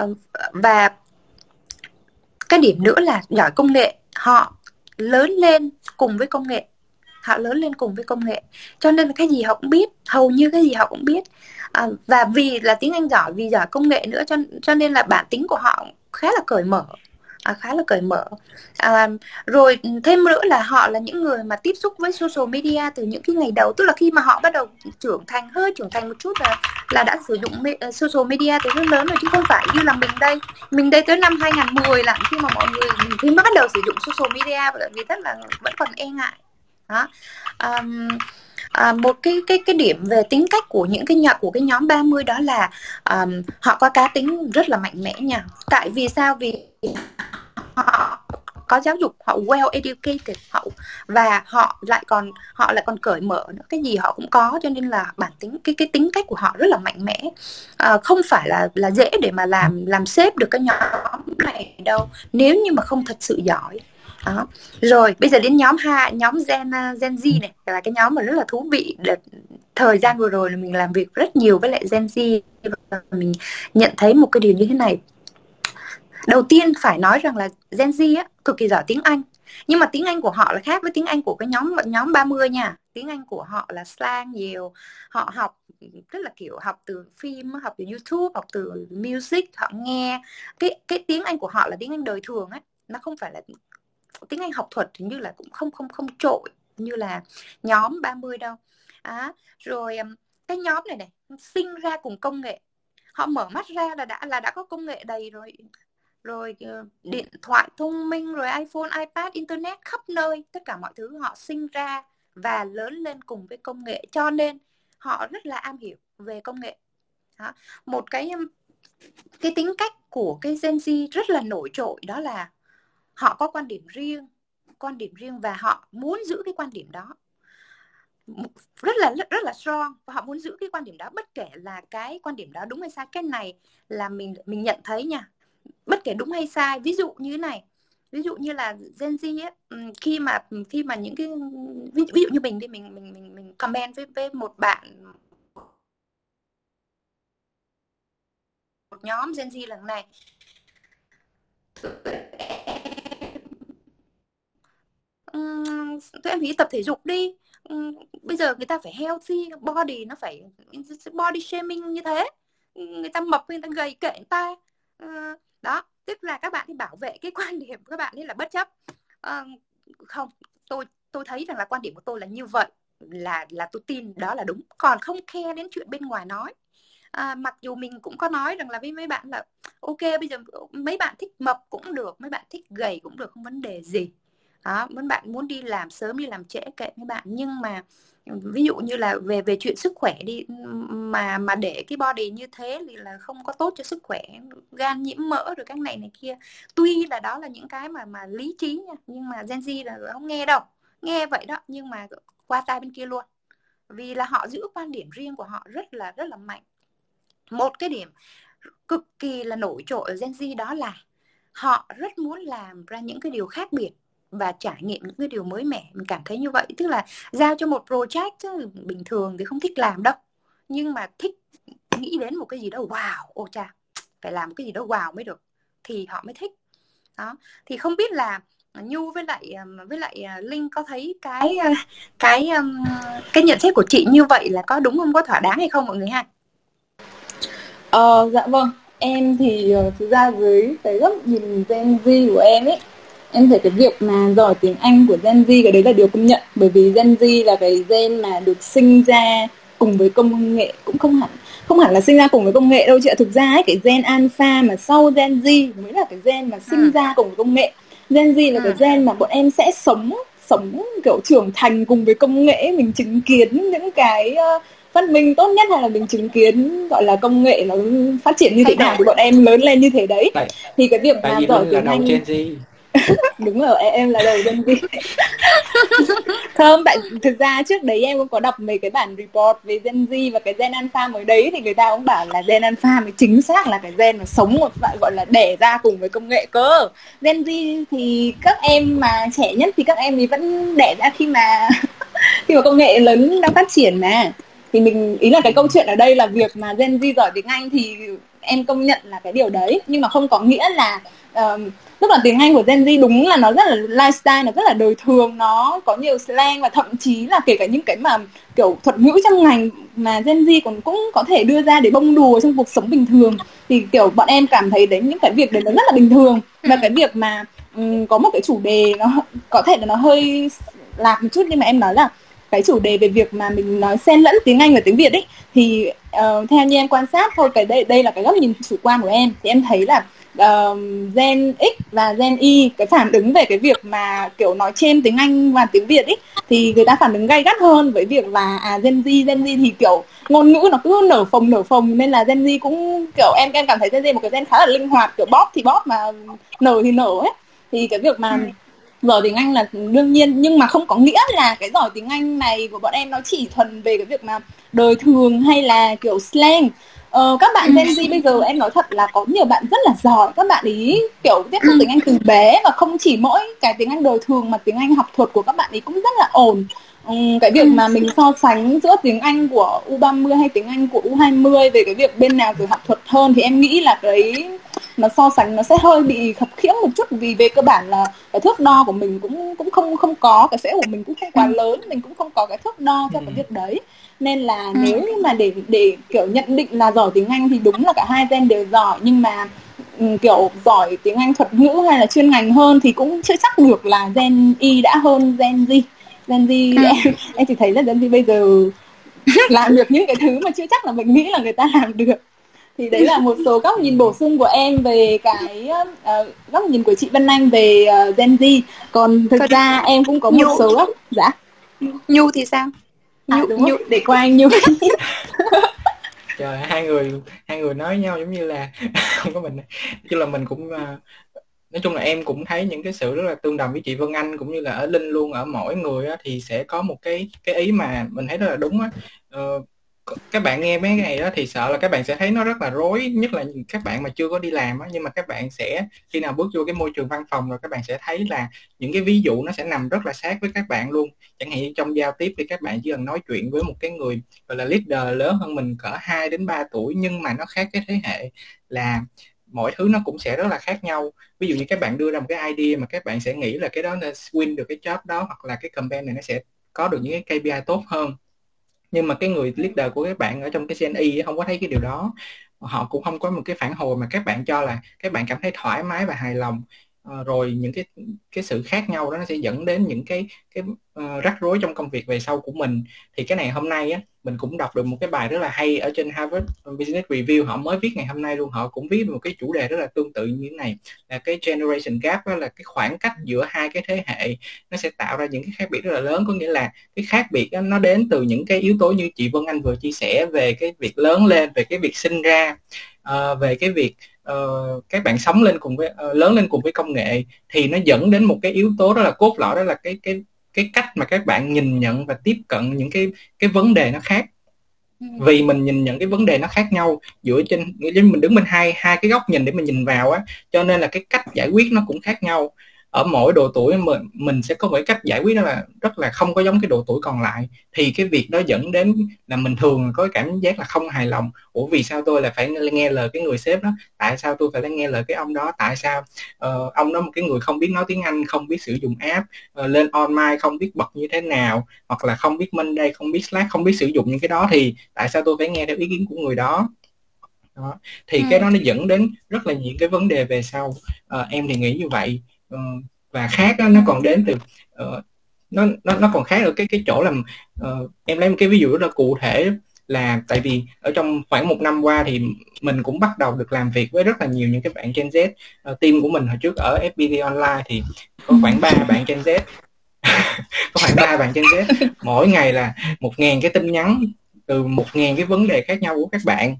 um, và cái điểm nữa là giỏi công nghệ. Họ lớn lên cùng với công nghệ họ lớn lên cùng với công nghệ. Cho nên là cái gì họ cũng biết hầu như cái gì họ cũng biết. À, và vì là tiếng Anh giỏi vì giỏi công nghệ nữa cho cho nên là bản tính của họ khá là cởi mở. À, khá là cởi mở. À, rồi thêm nữa là họ là những người mà tiếp xúc với social media từ những cái ngày đầu. Tức là khi mà họ bắt đầu trưởng thành hơi trưởng thành một chút là là đã sử dụng me, uh, social media từ rất lớn rồi chứ không phải như là mình đây. Mình đây tới năm 2010 là khi mà mọi người khi mới bắt đầu sử dụng social media vì rất là vẫn còn e ngại đó um, à, một cái cái cái điểm về tính cách của những cái nhà của cái nhóm 30 đó là um, họ có cá tính rất là mạnh mẽ nha. Tại vì sao? Vì họ có giáo dục họ well educated họ và họ lại còn họ lại còn cởi mở nữa. Cái gì họ cũng có cho nên là bản tính cái cái tính cách của họ rất là mạnh mẽ. À, không phải là là dễ để mà làm làm xếp được cái nhóm này đâu. Nếu như mà không thật sự giỏi đó. Rồi bây giờ đến nhóm hai nhóm gen à, gen Z này. Là cái nhóm mà rất là thú vị. Đợt, thời gian vừa rồi là mình làm việc rất nhiều với lại gen Z và mình nhận thấy một cái điều như thế này. Đầu tiên phải nói rằng là Gen Z á, cực kỳ giỏi tiếng Anh. Nhưng mà tiếng Anh của họ là khác với tiếng Anh của cái nhóm nhóm 30 nha. Tiếng Anh của họ là slang nhiều. Họ học rất là kiểu học từ phim học từ YouTube học từ music họ nghe. Cái cái tiếng Anh của họ là tiếng Anh đời thường ấy nó không phải là tiếng Anh học thuật như là cũng không không không trội như là nhóm 30 đâu. À, rồi cái nhóm này này sinh ra cùng công nghệ. Họ mở mắt ra là đã là đã có công nghệ đầy rồi. Rồi ờ, điện thoại thông minh rồi iPhone, iPad, internet khắp nơi. Tất cả mọi thứ họ sinh ra và lớn lên cùng với công nghệ. Cho nên họ rất là am hiểu về công nghệ. Đó. một cái cái tính cách của cái Gen Z rất là nổi trội đó là họ có quan điểm riêng quan điểm riêng và họ muốn giữ cái quan điểm đó. Rất là rất, là strong và họ muốn giữ cái quan điểm đó bất kể là cái quan điểm đó đúng hay sai. Cái này là mình mình nhận thấy nha. Bất kể đúng hay sai ví dụ như thế này. Ví dụ như là Gen Z ấy, khi mà khi mà những cái ví, ví dụ như mình đi mình mình mình mình comment với với một bạn một nhóm Gen Z lần này tụi em nghĩ tập thể dục đi. Bây giờ người ta phải healthy body nó phải body shaming như thế. Người ta mập người ta gầy kệ người ta. Ờ, đó tức là các bạn đi bảo vệ cái (laughs) quan điểm của các bạn ấy là bất chấp. Ờ, không tôi tôi thấy rằng là quan điểm của tôi là như vậy là là tôi tin đó là đúng. Còn không khe đến chuyện bên ngoài nói. À, mặc dù mình cũng có nói rằng là với mấy bạn là ok bây giờ mấy bạn thích mập cũng được mấy bạn thích gầy cũng được không vấn đề gì đó, muốn bạn muốn đi làm sớm, đi làm trễ kệ mấy bạn. Nhưng mà, ví dụ như là về về chuyện sức khỏe đi mà mà để cái body như thế thì là không có tốt cho sức khỏe, gan nhiễm mỡ rồi các này này kia. Tuy là đó là những cái mà mà lý trí nha, nhưng mà Gen Z là không nghe đâu. Nghe vậy đó, nhưng mà qua tai bên kia luôn. Vì là họ giữ quan điểm riêng của họ rất là rất là mạnh. Một cái điểm cực kỳ là nổi trội ở Gen Z đó là họ rất muốn làm ra những cái điều khác biệt và trải nghiệm những cái điều mới mẻ. Mình cảm thấy như vậy. Tức là giao cho một project chứ bình thường thì không thích làm đâu. Nhưng mà thích nghĩ đến một cái gì đó wow ô cha phải làm cái gì đó wow mới được. Thì họ mới thích. Đó. Thì không biết là nhu với lại với lại à, linh có thấy cái à, cái cái nhận xét của chị như vậy là có đúng không? Có thỏa đáng hay không mọi người ha? Ờ dạ vâng. Em thì ờ, thực ra với cái góc nhìn Gen Z của em ấy em thấy cái việc mà giỏi tiếng Anh của Gen Z cái đấy là điều công nhận. Bởi vì Gen Z là cái gen mà được sinh ra cùng với công nghệ. Cũng không hẳn không hẳn là sinh ra cùng với công nghệ đâu chị ạ. Thực ra ấy, cái gen alpha mà sau Gen Z mới là cái gen mà sinh ừ. ra cùng với công nghệ. Gen Z là ừ. cái gen mà bọn em sẽ sống sống kiểu trưởng thành cùng với công nghệ mình chứng kiến những cái uh, phát minh tốt nhất hay là mình chứng kiến gọi là công nghệ nó phát triển như thế nào thì bọn em lớn lên như thế đấy. Thì cái việc mà giỏi tiếng Anh (laughs) đúng rồi em là đầu dân vi (laughs) không tại thực ra trước đấy em cũng có đọc mấy cái bản report về Gen Z và cái gen alpha mới đấy thì người ta cũng bảo là gen alpha mới chính xác là cái gen mà sống một loại gọi là đẻ ra cùng với công nghệ cơ. Gen Z thì các em mà trẻ nhất thì các em thì vẫn đẻ ra khi mà (laughs) khi mà công nghệ lớn đang phát triển mà. Thì mình ý là cái câu chuyện ở đây là việc mà Gen Z giỏi tiếng Anh thì em công nhận là cái điều đấy. Nhưng mà không có nghĩa là uh, tức là tiếng Anh của Gen Z đúng là nó rất là lifestyle nó rất là đời thường nó có nhiều slang và thậm chí là kể cả những cái mà kiểu thuật ngữ trong ngành mà Gen Z còn cũng có thể đưa ra để bông đùa trong cuộc sống bình thường. Thì kiểu bọn em cảm thấy đến những cái việc đấy nó rất là bình thường. Và cái việc mà um, có một cái chủ đề nó có thể là nó hơi lạc một chút nhưng mà em nói là cái chủ đề về việc mà mình nói xen lẫn tiếng Anh và tiếng Việt ấy thì uh, theo như em quan sát thôi cái đây đây là cái góc nhìn chủ quan của em thì em thấy là uh, Gen X và Gen Y cái phản ứng về cái việc mà kiểu nói trên tiếng Anh và tiếng Việt ấy thì người ta phản ứng gay gắt hơn với việc là à Gen Z Gen Z thì kiểu ngôn ngữ nó cứ nở phồng nở phồng nên là Gen Z cũng kiểu em em cảm thấy Gen Z một cái gen khá là linh hoạt kiểu bóp thì bóp mà nở thì nở ấy. Thì cái việc mà ừ giỏi tiếng Anh là đương nhiên nhưng mà không có nghĩa là cái giỏi tiếng Anh này của bọn em nó chỉ thuần về cái việc mà đời thường hay là kiểu slang. Ờ, các bạn Gen Z bây giờ em nói thật là có nhiều bạn rất là giỏi. Các bạn ý kiểu tiếp xúc tiếng Anh từ bé và không chỉ mỗi cái tiếng Anh đời thường mà tiếng Anh học thuật của các bạn ấy cũng rất là ổn. Um, cái việc mà mình so sánh giữa tiếng Anh của U30 hay tiếng Anh của U20 về cái việc bên nào từ học thuật hơn thì em nghĩ là cái mà so sánh nó sẽ hơi bị khập khiễng một chút vì về cơ bản là cái thước đo của mình cũng cũng không không có cái sẽ của mình cũng không quá lớn mình cũng không có cái thước đo cho cái việc đấy. Nên là ừ. nếu như mà để để kiểu nhận định là giỏi tiếng Anh thì đúng là cả hai gen đều giỏi nhưng mà ừ, kiểu giỏi tiếng Anh thuật ngữ hay là chuyên ngành hơn thì cũng chưa chắc được là gen Y đã hơn gen Z. Gen Z ừ. em, em chỉ thấy là Gen Z bây giờ (laughs) làm được những cái thứ mà chưa chắc là mình nghĩ là người ta làm được thì đấy là một số góc nhìn bổ sung của em về cái uh, góc nhìn của chị Vân Anh về uh, Gen Z. Còn thực ra em cũng có một Nhu. số góc dạ? Nhu thì sao? À, Nhu, đúng Nhu. để qua anh Nhu. (laughs) Trời hai người hai người nói nhau giống như là (laughs) không có mình. Chứ là mình cũng uh, nói chung là em cũng thấy những cái sự rất là tương đồng với chị Vân Anh cũng như là ở Linh luôn ở mỗi người á, thì sẽ có một cái cái ý mà mình thấy rất là đúng á. Ờ, các bạn nghe mấy ngày đó thì sợ là các bạn sẽ thấy nó rất là rối, nhất là các bạn mà chưa có đi làm á. Nhưng mà các bạn sẽ, khi nào bước vô cái môi trường văn phòng rồi, các bạn sẽ thấy là những cái ví dụ nó sẽ nằm rất là sát với các bạn luôn. Chẳng hạn như trong giao tiếp thì các bạn chỉ cần nói chuyện với một cái người, gọi là, leader lớn hơn mình cỡ 2 đến 3 tuổi, nhưng mà nó khác cái thế hệ là mọi thứ nó cũng sẽ rất là khác nhau. Ví dụ như các bạn đưa ra một cái idea mà các bạn sẽ nghĩ là cái đó nó win được cái job đó, hoặc là cái campaign này nó sẽ có được những cái KPI tốt hơn nhưng mà cái người leader của các bạn ở trong cái CNI không có thấy cái điều đó. Họ cũng không có một cái phản hồi mà các bạn cho là các bạn cảm thấy thoải mái và hài lòng. À, rồi những cái cái sự khác nhau đó nó sẽ dẫn đến những cái cái uh, rắc rối trong công việc về sau của mình. Thì cái này hôm nay á mình cũng đọc được một cái bài rất là hay ở trên Harvard Business Review. Họ mới viết ngày hôm nay luôn. Họ cũng viết một cái chủ đề rất là tương tự như thế này. Là cái generation gap đó là cái khoảng cách giữa hai cái thế hệ. Nó sẽ tạo ra những cái khác biệt rất là lớn. Có nghĩa là cái khác biệt đó, nó đến từ những cái yếu tố như chị Vân Anh vừa chia sẻ về cái việc lớn lên về cái việc sinh ra uh, về cái việc uh, các bạn sống lên cùng với uh, lớn lên cùng với công nghệ thì nó dẫn đến một cái yếu tố đó là cốt lõi đó là cái cái cái cách mà các bạn nhìn nhận và tiếp cận những cái cái vấn đề nó khác ừ. vì mình nhìn nhận cái vấn đề nó khác nhau dựa trên nghĩa mình đứng bên hai hai cái góc nhìn để mình nhìn vào á cho nên là cái cách giải quyết nó cũng khác nhau ở mỗi độ tuổi mình mình sẽ có một cách giải quyết đó là rất là không có giống cái độ tuổi còn lại. Thì cái việc đó dẫn đến là mình thường có cảm giác là không hài lòng. Ủa vì sao tôi là phải nghe lời cái người sếp đó? Tại sao tôi phải nghe lời cái ông đó? Tại sao uh, ông đó một cái người không biết nói tiếng anh không biết sử dụng app uh, lên online không biết bật như thế nào hoặc là không biết Monday không biết Slack không biết sử dụng những cái đó thì tại sao tôi phải nghe theo ý kiến của người đó? Đó. thì ừ. cái đó nó dẫn đến rất là những cái vấn đề về sau. Uh, em thì nghĩ như vậy Ờ, và khác đó, nó còn đến từ uh, nó nó nó còn khác ở cái cái chỗ là uh, em lấy một cái ví dụ rất là cụ thể là tại vì ở trong khoảng một năm qua thì mình cũng bắt đầu được làm việc với rất là nhiều những cái bạn Gen Z. Uh, team của mình hồi trước ở FPT online thì có khoảng ba bạn Gen Z. (laughs) Có khoảng ba bạn Gen Z. Mỗi ngày là một ngàn cái tin nhắn từ một ngàn cái vấn đề khác nhau của các bạn.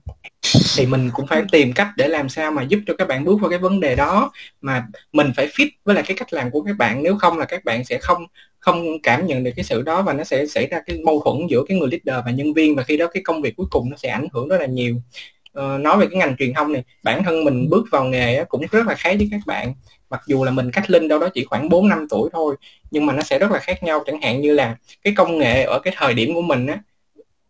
Thì mình cũng phải tìm cách để làm sao mà giúp cho các bạn bước vào cái vấn đề đó mà mình phải fit với lại cái cách làm của các bạn. Nếu không là các bạn sẽ không không cảm nhận được cái sự đó và nó sẽ xảy ra cái mâu thuẫn giữa cái người leader và nhân viên và khi đó cái công việc cuối cùng nó sẽ ảnh hưởng rất là nhiều. Ờ, nói về cái ngành truyền thông này bản thân mình bước vào nghề cũng rất là khác với các bạn. Mặc dù là mình cách linh đâu đó chỉ khoảng 4 năm tuổi thôi nhưng mà nó sẽ rất là khác nhau. Chẳng hạn như là cái công nghệ ở cái thời điểm của mình á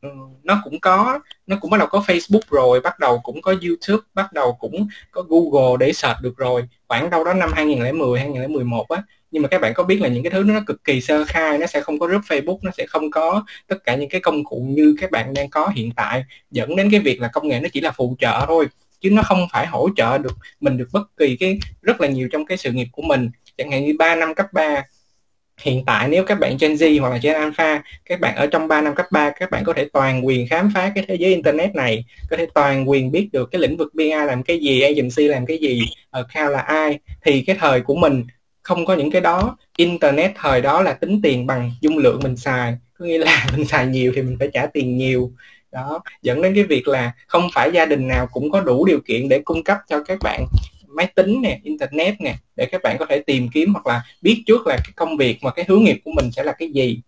Ừ, nó cũng có, nó cũng bắt đầu có Facebook rồi, bắt đầu cũng có YouTube, bắt đầu cũng có Google để search được rồi. Khoảng đâu đó năm 2010 2011 á. Nhưng mà các bạn có biết là những cái thứ nó cực kỳ sơ khai, nó sẽ không có group Facebook, nó sẽ không có tất cả những cái công cụ như các bạn đang có hiện tại, dẫn đến cái việc là công nghệ nó chỉ là phụ trợ thôi, chứ nó không phải hỗ trợ được mình được bất kỳ cái, rất là nhiều trong cái sự nghiệp của mình. Chẳng hạn như 3 năm cấp 3 hiện tại nếu các bạn Gen Z hoặc là Gen Alpha, các bạn ở trong 3 năm cấp 3 các bạn có thể toàn quyền khám phá cái thế giới internet này, có thể toàn quyền biết được cái lĩnh vực BI làm cái gì, agency làm cái gì, account là ai. Thì cái thời của mình không có những cái đó. Internet thời đó là tính tiền bằng dung lượng mình xài. Có nghĩa là (laughs) mình xài nhiều thì mình phải trả tiền nhiều. Đó, dẫn đến cái việc là không phải gia đình nào cũng có đủ điều kiện để cung cấp cho các bạn máy tính nè internet nè để các bạn có thể tìm kiếm hoặc là biết trước là cái công việc và cái hướng nghiệp của mình sẽ là cái gì.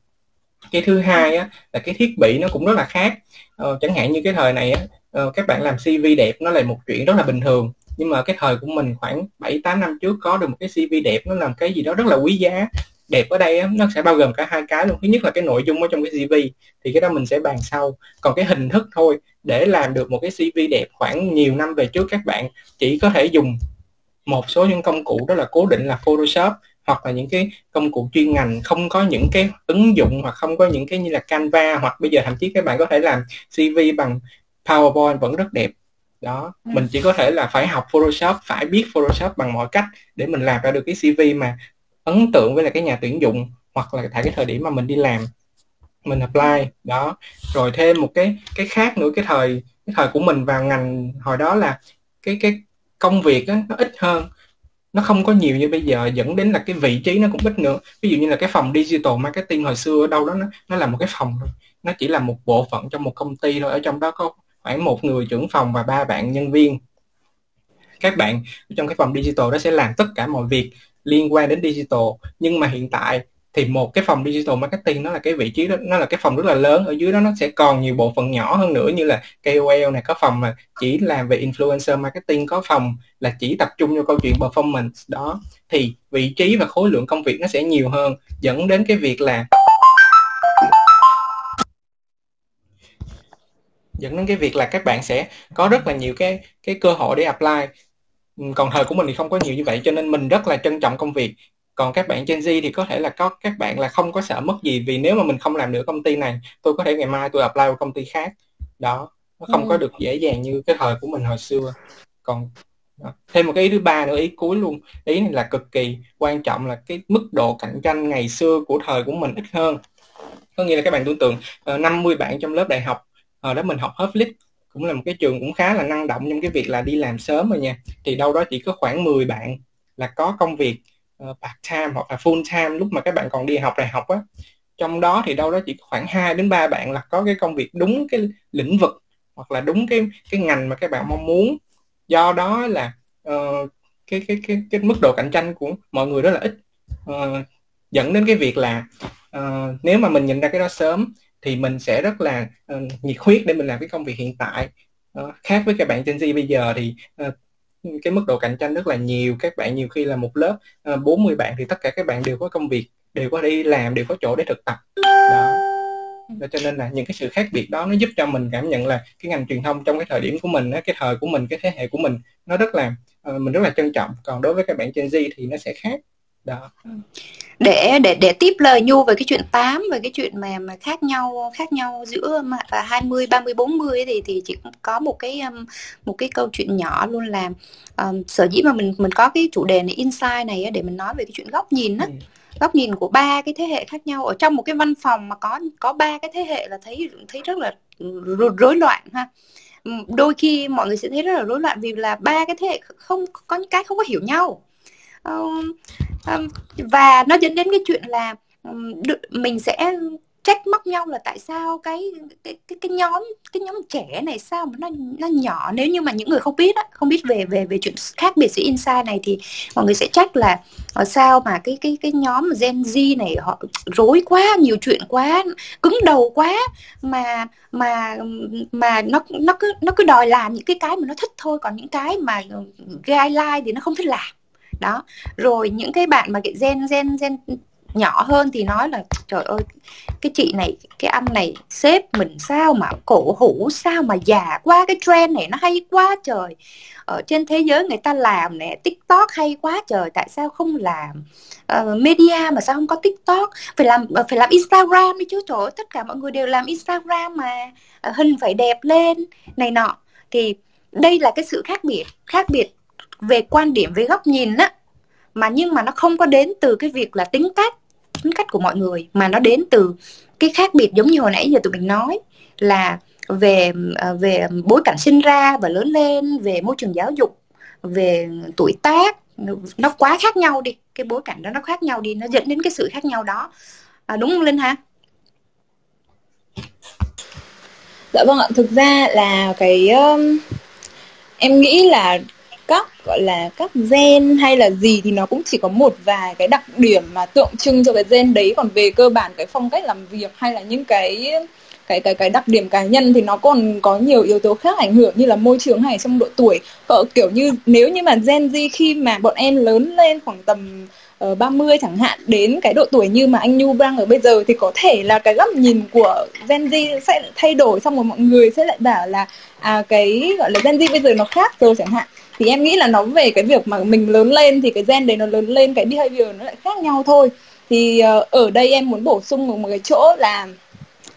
Cái thứ hai á, là cái thiết bị nó cũng rất là khác. Ờ, chẳng hạn như cái thời này á, ờ, các bạn làm CV đẹp nó là một chuyện rất là bình thường. Nhưng mà cái thời của mình khoảng 7 8 năm trước có được một cái CV đẹp nó làm cái gì đó rất là quý giá. Đẹp ở đây á, nó sẽ bao gồm cả hai cái luôn. Thứ nhất là cái nội dung ở trong cái CV thì cái đó mình sẽ bàn sau. Còn cái hình thức thôi để làm được một cái CV đẹp khoảng nhiều năm về trước các bạn chỉ có thể dùng một số những công cụ đó là cố định là Photoshop hoặc là những cái công cụ chuyên ngành không có những cái ứng dụng hoặc không có những cái như là Canva hoặc bây giờ thậm chí các bạn có thể làm CV bằng PowerPoint vẫn rất đẹp đó ừ. mình chỉ có thể là phải học Photoshop phải biết Photoshop bằng mọi cách để mình làm ra được cái CV mà ấn tượng với là cái nhà tuyển dụng hoặc là tại cái thời điểm mà mình đi làm mình apply đó rồi thêm một cái cái khác nữa cái thời cái thời của mình vào ngành hồi đó là cái cái công việc đó, nó ít hơn. Nó không có nhiều như bây giờ dẫn đến là cái vị trí nó cũng ít nữa. Ví dụ như là cái phòng digital marketing hồi xưa ở đâu đó nó nó là một cái phòng thôi. Nó chỉ là một bộ phận trong một công ty thôi ở trong đó có khoảng một người trưởng phòng và ba bạn nhân viên. Các bạn trong cái phòng digital đó sẽ làm tất cả mọi việc liên quan đến digital. Nhưng mà hiện tại thì một cái phòng digital marketing nó là cái vị trí đó, nó là cái phòng rất là lớn. Ở dưới đó nó sẽ còn nhiều bộ phận nhỏ hơn nữa như là KOL này, có phòng mà chỉ làm về influencer marketing, có phòng là chỉ tập trung vào câu chuyện performance. Đó, thì vị trí và khối lượng công việc nó sẽ nhiều hơn, dẫn đến cái việc là dẫn đến cái việc là các bạn sẽ có rất là nhiều cái cái cơ hội để apply. Còn thời của mình thì không có nhiều như vậy, cho nên mình rất là trân trọng công việc còn các bạn Gen Z thì có thể là có các bạn là không có sợ mất gì vì nếu mà mình không làm nữa công ty này tôi có thể ngày mai tôi apply vào công ty khác. Đó nó không ừ. có được dễ dàng như cái thời của mình hồi xưa. Còn thêm một cái ý thứ ba nữa ý cuối luôn. Ý này là cực kỳ quan trọng là cái mức độ cạnh tranh ngày xưa của thời của mình ít hơn. Có nghĩa là các bạn tưởng tượng 50 ờ, bạn trong lớp đại học ở đó mình học hết flip cũng là một cái trường cũng khá là năng động trong cái việc là đi làm sớm rồi nha. Thì đâu đó chỉ có khoảng 10 bạn là có công việc Ờ, part time hoặc là full time lúc mà các bạn còn đi học đại học á. Trong đó thì đâu đó chỉ khoảng 2 đến 3 bạn là có cái công việc đúng cái lĩnh vực hoặc là đúng cái cái ngành mà các bạn mong muốn. Do đó là uh, cái cái cái cái mức độ cạnh tranh của mọi người rất là ít. Uh, dẫn đến cái việc là uh, nếu mà mình nhìn ra cái đó sớm thì mình sẽ rất là uh, nhiệt huyết để mình làm cái công việc hiện tại. Uh, khác với các bạn Gen Z bây giờ thì uh, cái mức độ cạnh tranh rất là nhiều. Các bạn nhiều khi là một lớp uh, 40 bạn thì tất cả các bạn đều có công việc đều có đi làm đều có chỗ để thực tập. Đó. Và cho nên là những cái sự khác biệt đó nó giúp cho mình cảm nhận là cái ngành truyền thông trong cái thời điểm của mình cái thời của mình cái thế hệ của mình nó rất là uh, mình rất là trân trọng. Còn đối với các bạn Gen Z thì nó sẽ khác đó. Để để để tiếp lời nhu về cái chuyện 8 về cái chuyện mà mà khác nhau khác nhau giữa mà 20 30 40 thì thì chỉ có một cái um, một cái câu chuyện nhỏ luôn là um, sở dĩ mà mình mình có cái chủ đề này insight này để mình nói về cái chuyện góc nhìn á. Ừ. góc nhìn của ba cái thế hệ khác nhau ở trong một cái văn phòng mà có có ba cái thế hệ là thấy thấy rất là rối loạn ha. Đôi khi mọi người sẽ thấy rất là rối loạn vì là ba cái thế hệ không có những cái không có hiểu nhau um, um, và nó dẫn đến cái chuyện là um, mình sẽ trách móc nhau là tại sao cái cái cái cái nhóm cái nhóm trẻ này sao mà nó nó nhỏ. Nếu như mà những người không biết á không biết về về về chuyện khác biệt giữa inside này thì mọi người sẽ trách là ờ, sao mà cái cái cái nhóm Gen Z này họ rối quá nhiều chuyện quá cứng đầu quá mà mà mà nó nó cứ nó cứ đòi làm những cái cái mà nó thích thôi. Còn những cái mà guideline thì nó không thích làm đó. Rồi những cái bạn mà cái gen gen gen nhỏ hơn thì nói là trời ơi cái chị này cái anh này sếp mình sao mà cổ hủ sao mà già quá cái trend này nó hay quá trời. Ở trên thế giới người ta làm nè tiktok hay quá trời tại sao không làm uh, media mà sao không có tiktok? Phải làm uh, phải làm instagram đi chứ trời ơi tất cả mọi người đều làm instagram mà ờ, uh, hình phải đẹp lên này nọ. Thì đây là cái sự khác biệt khác biệt về quan điểm về góc nhìn á mà nhưng mà nó không có đến từ cái việc là tính cách tính cách của mọi người mà nó đến từ cái khác biệt giống như hồi nãy giờ tụi mình nói là về ờ, về bối cảnh sinh ra và lớn lên về môi trường giáo dục về tuổi tác nó quá khác nhau đi cái bối cảnh đó nó khác nhau đi nó dẫn đến cái sự khác nhau đó. À, đúng không linh ha dạ vâng ạ thực ra là cái um, em nghĩ là các gọi là các gen hay là gì thì nó cũng chỉ có một vài cái đặc điểm mà tượng trưng cho cái gen đấy. Còn về cơ bản cái phong cách làm việc hay là những cái cái cái cái đặc điểm cá nhân thì nó còn có nhiều yếu tố khác ảnh hưởng như là môi trường hay trong độ tuổi. Cỡ kiểu như nếu như mà Gen Z khi mà bọn em lớn lên khoảng tầm ờ, uh, 30 chẳng hạn đến cái độ tuổi như mà anh Nhu đang ở bây giờ thì có thể là cái góc nhìn của Gen Z sẽ thay đổi xong rồi mọi người sẽ lại bảo là à cái gọi là Gen Z bây giờ nó khác rồi chẳng hạn thì em nghĩ là nó về cái việc mà mình lớn lên thì cái gen đấy nó lớn lên cái behavior nó lại khác nhau thôi. Thì uh, ở đây em muốn bổ sung một, một cái chỗ là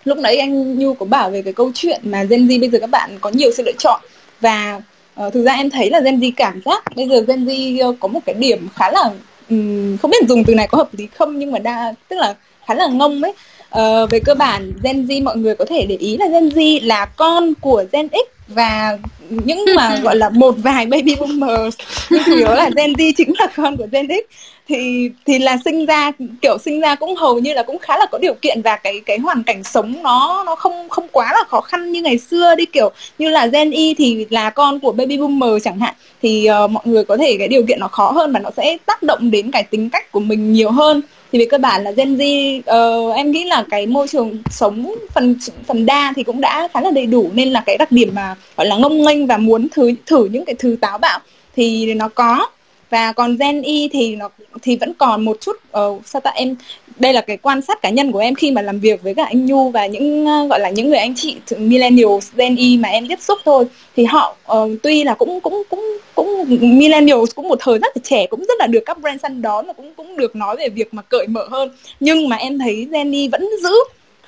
lúc nãy anh Nhu có bảo về cái câu chuyện mà Gen Z bây giờ các bạn có nhiều sự lựa chọn. Và uh, thực ra em thấy là Gen Z cảm giác bây giờ Gen Z uh, có một cái điểm khá là um, không biết dùng từ này có hợp lý không nhưng mà đa tức là khá là ngông ấy. Uh, về cơ bản Gen Z mọi người có thể để ý là Gen Z là con của Gen X và những mà (laughs) gọi là một vài baby boomers nhưng chủ yếu là Gen Z chính là con của Gen X thì thì là sinh ra kiểu sinh ra cũng hầu như là cũng khá là có điều kiện và cái cái hoàn cảnh sống nó nó không không quá là khó khăn như ngày xưa đi. Kiểu như là Gen Y thì là con của baby boomer chẳng hạn thì uh, mọi người có thể cái điều kiện nó khó hơn và nó sẽ tác động đến cái tính cách của mình nhiều hơn thì về cơ bản là Gen Z uh, em nghĩ là cái môi trường sống phần phần đa thì cũng đã khá là đầy đủ. Nên là cái đặc điểm mà gọi là ngông nghênh và muốn thử thử những cái thứ táo bạo thì nó có và còn Gen Y thì nó thì vẫn còn một chút uh, sao ta em đây là cái quan sát cá nhân của em khi mà làm việc với cả anh Nhu và những uh, gọi là những người anh chị millennials Gen Y mà em tiếp xúc thôi. Thì họ uh, tuy là cũng cũng cũng cũng millennials cũng một thời rất là trẻ cũng rất là được các brand săn đón và cũng cũng được nói về việc mà cởi mở hơn. Nhưng mà em thấy Gen Y vẫn giữ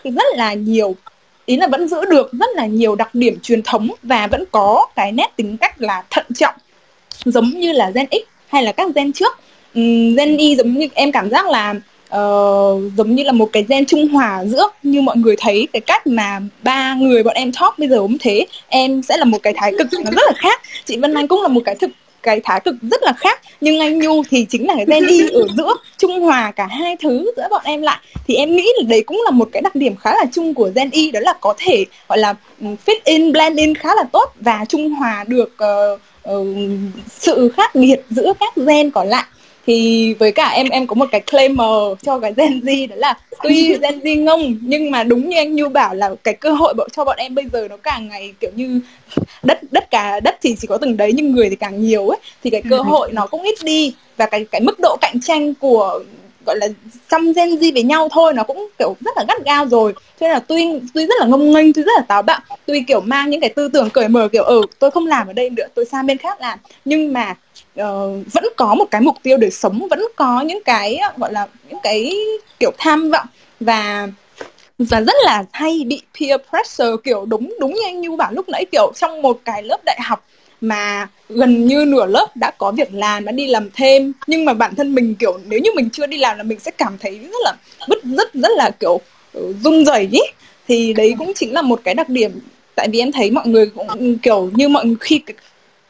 rất là nhiều ý là vẫn giữ được rất là nhiều đặc điểm truyền thống và vẫn có cái nét tính cách là thận trọng giống như là Gen X hay là các gen trước? Um, gen y giống như em cảm giác là uh, giống như là một cái gen trung hòa giữa như mọi người thấy cái cách mà ba người bọn em talk bây giờ cũng thế. Em sẽ là một cái thái cực nó rất là khác. Chị Vân Anh cũng là một cái thực cái thái cực rất là khác. Nhưng anh Nhu thì chính là cái gen y ở giữa trung hòa cả hai thứ giữa bọn em lại. Thì em nghĩ là đấy cũng là một cái đặc điểm khá là chung của gen y đó là có thể gọi là fit in blend in khá là tốt và trung hòa được uh, uh, sự khác biệt giữa các gen còn lại. Thì với cả em em có một cái claimer cho cái Gen Z đó là tuy Gen Z ngông nhưng mà đúng như anh Nhu bảo là cái cơ hội cho bọn em bây giờ nó càng ngày kiểu như đất đất cả đất thì chỉ có từng đấy nhưng người thì càng nhiều ấy thì cái cơ hội nó cũng ít đi. Và cái cái mức độ cạnh tranh của gọi là trong Gen Z với nhau thôi nó cũng kiểu rất là gắt gao rồi. Cho nên là tuy tuy rất là ngông nghênh tuy rất là táo bạo tuy kiểu mang những cái tư tưởng cởi mở kiểu ừ tôi không làm ở đây nữa tôi sang bên khác làm. Nhưng mà uh, vẫn có một cái mục tiêu để sống vẫn có những cái gọi là những cái kiểu tham vọng. Và và rất là hay bị peer pressure kiểu đúng đúng như anh Như bảo lúc nãy kiểu trong một cái lớp đại học mà gần như nửa lớp đã có việc làm đã đi làm thêm. Nhưng mà bản thân mình kiểu nếu như mình chưa đi làm là mình sẽ cảm thấy rất là bứt rất rất là kiểu ừ, run rẩy ý. Thì đấy cũng chính là một cái đặc điểm. Tại vì em thấy mọi người cũng ừ, kiểu như mọi khi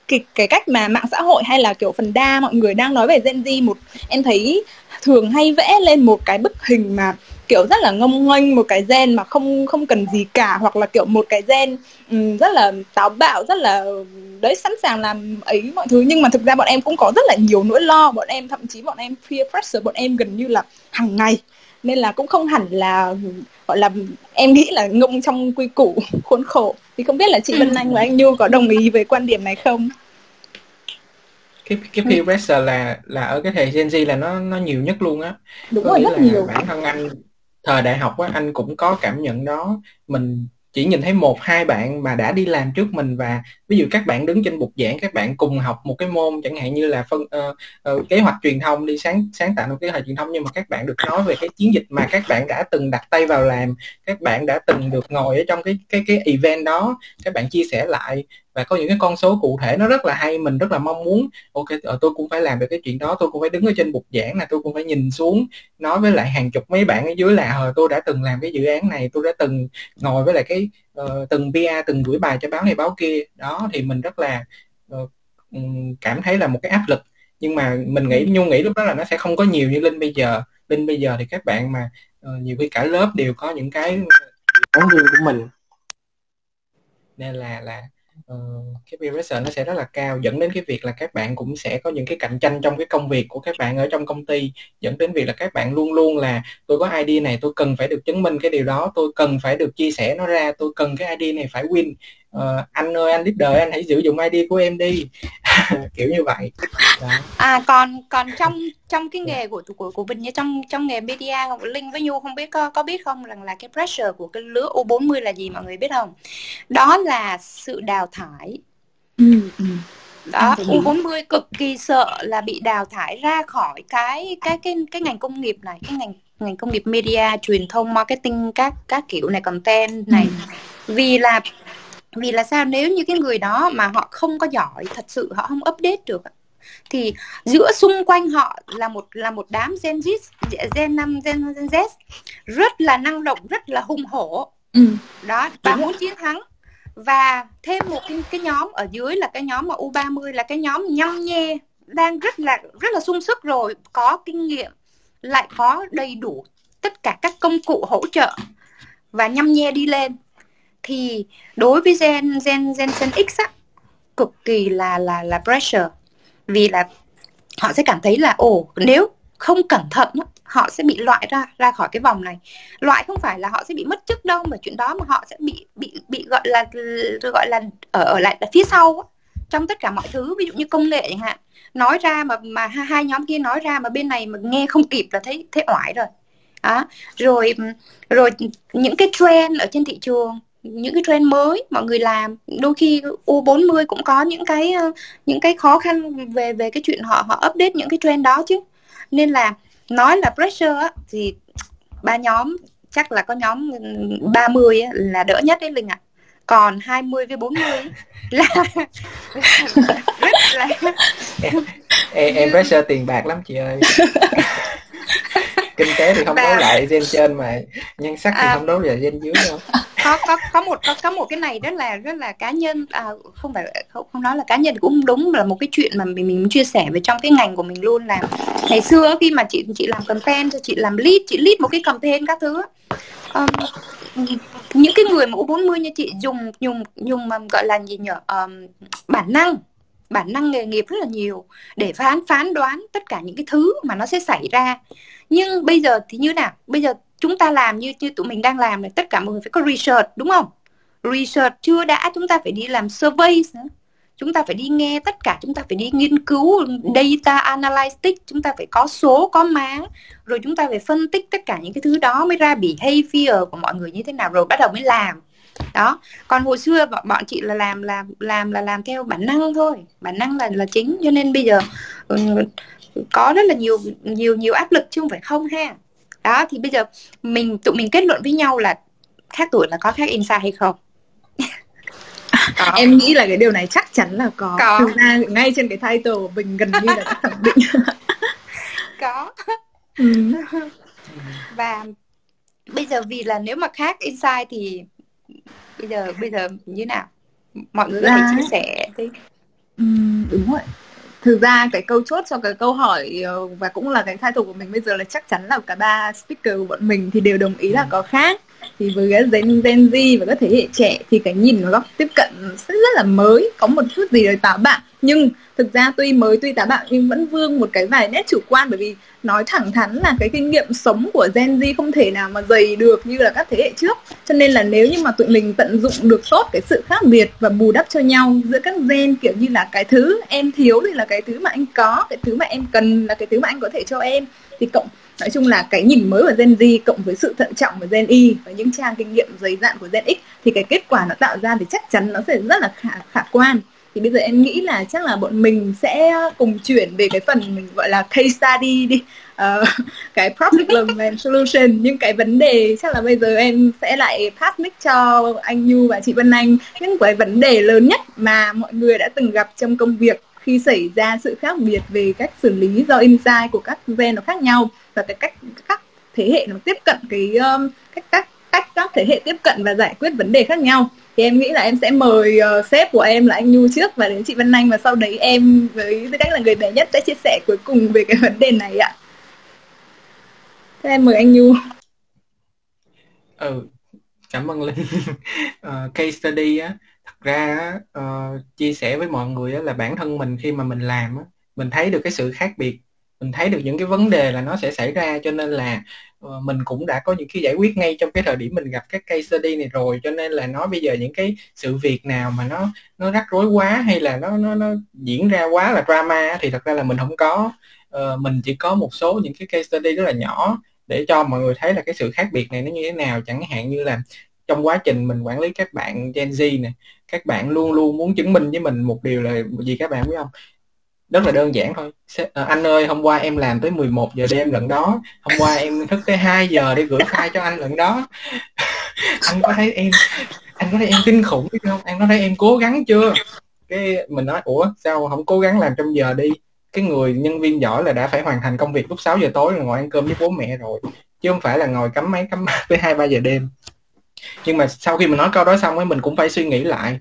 cái, cái cách mà mạng xã hội hay là kiểu phần đa mọi người đang nói về Gen Z một em thấy thường hay vẽ lên một cái bức hình mà kiểu rất là ngông nghênh một cái gen mà không không cần gì cả hoặc là kiểu một cái gen um, rất là táo bạo rất là đấy sẵn sàng làm ấy mọi thứ. Nhưng mà thực ra bọn em cũng có rất là nhiều nỗi lo. Bọn em thậm chí bọn em peer pressure bọn em gần như là hàng ngày. Nên là cũng không hẳn là gọi là em nghĩ là ngông trong quy củ (laughs) khuôn khổ. Thì không biết là chị Vân Anh và anh Nhu có đồng ý với quan điểm này không? cái cái peer pressure là là ở cái thời Gen Z là nó nó nhiều nhất luôn á. Đúng rồi rất nhiều. bản thân anh thời đại học á, anh cũng có cảm nhận đó. Mình chỉ nhìn thấy một, hai bạn mà đã đi làm trước mình và ví dụ các bạn đứng trên bục giảng các bạn cùng học một cái môn chẳng hạn như là phân uh, uh, kế hoạch truyền thông đi sáng sáng tạo một kế hoạch truyền thông nhưng mà các bạn được nói về cái chiến dịch mà các bạn đã từng đặt tay vào làm các bạn đã từng được ngồi ở trong cái cái cái event đó các bạn chia sẻ lại và có những cái con số cụ thể nó rất là hay mình rất là mong muốn ok ờ, tôi cũng phải làm được cái chuyện đó tôi cũng phải đứng ở trên bục giảng là tôi cũng phải nhìn xuống nói với lại hàng chục mấy bạn ở dưới là ờ, tôi đã từng làm cái dự án này tôi đã từng ngồi với lại cái uh, từng PR từng gửi bài cho báo này báo kia. Đó thì mình rất là uh, cảm thấy là một cái áp lực. Nhưng mà mình nghĩ nhung nghĩ lúc đó là nó sẽ không có nhiều như linh bây giờ. Linh bây giờ thì các bạn mà uh, nhiều khi cả lớp đều có những cái phóng viên của mình. Nên là là uh, cái peer pressure nó sẽ rất là cao dẫn đến cái việc là các bạn cũng sẽ có những cái cạnh tranh trong cái công việc của các bạn ở trong công ty dẫn đến việc là các bạn luôn luôn là tôi có ID này tôi cần phải được chứng minh cái điều đó tôi cần phải được chia sẻ nó ra tôi cần cái ID này phải win uh, anh ơi anh leader anh hãy sử dụng ID của em đi. (laughs) Kiểu như vậy. Đó. à còn còn trong trong cái nghề của của của Bình như trong trong nghề media Linh với Nhu không biết có có biết không rằng là cái pressure của cái lứa U40 là gì mọi người biết không? Đó là sự đào thải. Ừ, ừ. Đó U40 cực kỳ sợ là bị đào thải ra khỏi cái cái cái cái ngành công nghiệp này cái ngành ngành công nghiệp media truyền thông marketing các các kiểu này content này. Ừ. vì là vì là sao? Nếu như cái người đó mà họ không có giỏi thật sự họ không update được thì giữa xung quanh họ là một là một đám Gen Z Gen 5 Gen, Gen Z rất là năng động rất là hùng hổ. Ừ. đó và muốn chiến thắng. Và thêm một cái, cái nhóm ở dưới là cái nhóm mà U30 là cái nhóm nhăm nhe đang rất là rất là sung sức rồi có kinh nghiệm lại có đầy đủ tất cả các công cụ hỗ trợ. Và nhăm nhe đi lên thì đối với gen gen gen gen X á, cực kỳ là là là pressure. Vì là họ sẽ cảm thấy là, ồ, nếu không cẩn thận họ sẽ bị loại ra ra khỏi cái vòng này. Loại không phải là họ sẽ bị mất chức đâu, mà chuyện đó mà họ sẽ bị bị bị gọi là gọi là ở ở lại là phía sau trong tất cả mọi thứ. Ví dụ như công nghệ chẳng hạn. Nói ra mà mà hai nhóm kia nói ra mà bên này mà nghe không kịp là thấy thấy oải rồi. Đó. Rồi rồi những cái trend ở trên thị trường những cái trend mới mọi người làm. Đôi khi U40 cũng có những cái những cái khó khăn về về cái chuyện họ họ update những cái trend đó chứ. Nên là nói là pressure á, thì ba nhóm chắc là có nhóm 30 á, là đỡ nhất đấy Linh ạ. À. còn 20 với 40 là (laughs) rất là em, em pressure tiền bạc lắm chị ơi. (laughs) Kinh tế thì không đấu lại gen trên mà nhân sắc thì à, không đấu lại gen dưới đâu có có có một có, có một cái này rất là rất là cá nhân. À, không phải không, không nói là cá nhân cũng đúng là một cái chuyện mà mình mình chia sẻ về trong cái ngành của mình luôn là ngày xưa khi mà chị chị làm content cho chị làm lead chị lead một cái campaign các thứ um, những cái người mà U40 như chị dùng dùng dùng mà gọi là gì nhở um, bản năng bản năng nghề nghiệp rất là nhiều để phán phán đoán tất cả những cái thứ mà nó sẽ xảy ra. Nhưng bây giờ thì như nào? Bây giờ chúng ta làm như như tụi mình đang làm này tất cả mọi người phải có research đúng không? Research chưa đã chúng ta phải đi làm survey nữa. Chúng ta phải đi nghe tất cả chúng ta phải đi nghiên cứu data analytics chúng ta phải có số có má rồi chúng ta phải phân tích tất cả những cái thứ đó mới ra behavior của mọi người như thế nào rồi bắt đầu mới làm. Đó. Còn hồi xưa bọn, bọn chị là làm làm làm là làm theo bản năng thôi. Bản năng là là chính. Cho nên bây giờ ừ, có rất là nhiều nhiều nhiều áp lực chứ không phải không ha đó thì bây giờ mình tụi mình kết luận với nhau là khác tuổi là có khác insight hay không? Có. em nghĩ là cái điều này chắc chắn là có, có. thực ra ngay trên cái title của mình gần như là đã khẳng định. (laughs) Có. Ừ. và bây giờ vì là nếu mà khác insight thì bây giờ bây giờ như nào? Mọi người hãy chia sẻ đi. Ừ, đúng rồi thực ra cái câu chốt cho cái câu hỏi ờ, và cũng là cái title của mình bây giờ là chắc chắn là cả ba speaker của bọn mình thì đều đồng ý là ừ. có khác thì với cái Gen, Gen Z và các thế hệ trẻ thì cái nhìn nó góc tiếp cận rất, rất là mới có một chút gì đấy táo bạo. Nhưng thực ra tuy mới tuy táo bạo nhưng vẫn vương một cái vài nét chủ quan. Bởi vì nói thẳng thắn là cái kinh nghiệm sống của Gen Z không thể nào mà dày được như là các thế hệ trước. Cho nên là nếu như mà tụi mình tận dụng được tốt cái sự khác biệt và bù đắp cho nhau giữa các gen kiểu như là cái thứ em thiếu thì là cái thứ mà anh có cái thứ mà em cần là cái thứ mà anh có thể cho em thì cộng nói chung là cái nhìn mới của Gen Z cộng với sự thận trọng của Gen Y và những trang kinh nghiệm dày dạn của Gen X thì cái kết quả nó tạo ra thì chắc chắn nó sẽ rất là khả, khả quan. Thì bây giờ em nghĩ là chắc là bọn mình sẽ cùng chuyển về cái phần mình gọi là case study đi. Uh, (laughs) cái problem (laughs) and solution nhưng cái vấn đề. Chắc là bây giờ em sẽ lại pass mic cho anh Nhu và chị Vân Anh. Những cái vấn đề lớn nhất mà mọi người đã từng gặp trong công việc khi xảy ra sự khác biệt về cách xử lý do insight của các gen nó khác nhau và cái cách các thế hệ nó tiếp cận cái um, cách các cách các thế hệ tiếp cận và giải quyết vấn đề khác nhau thì em nghĩ là em sẽ mời uh, sếp của em là anh Nhu trước và đến chị Vân Anh và sau đấy em với tư cách là người bé nhất sẽ chia sẻ cuối cùng về cái (laughs) vấn đề này ạ. Thế em mời anh Nhu. Ừ, cảm ơn Linh. uh, (laughs) case study á, thật ra uh, chia sẻ với mọi người là bản thân mình khi mà mình làm mình thấy được cái sự khác biệt mình thấy được những cái vấn đề là nó sẽ xảy ra cho nên là ờ, mình cũng đã có những cái giải quyết ngay trong cái thời điểm mình gặp các case study này rồi. Cho nên là nói bây giờ những cái sự việc nào mà nó nó rắc rối quá hay là nó nó nó diễn ra quá là drama thì thật ra là mình không có. Uh, mình chỉ có một số những cái case study rất là nhỏ để cho mọi người thấy là cái sự khác biệt này nó như thế nào. Chẳng hạn như là trong quá trình mình quản lý các bạn Gen Z này các bạn luôn luôn muốn chứng minh với mình một điều là gì các bạn biết không? Rất là đơn giản thôi. À, anh ơi hôm qua em làm tới 11 giờ đêm lần đó. Hôm qua em thức tới 2 giờ để gửi file cho anh lần đó. (laughs) Anh có thấy em anh có thấy em kinh khủng không? Anh có thấy em cố gắng chưa? Cái mình nói ủa sao không cố gắng làm trong giờ đi? Cái người nhân viên giỏi là đã phải hoàn thành công việc lúc 6 giờ tối là ngồi ăn cơm với bố mẹ rồi chứ không phải là ngồi cắm máy cắm (laughs) tới hai ba giờ đêm nhưng mà sau khi mình nói câu đó xong ấy mình cũng phải suy nghĩ lại.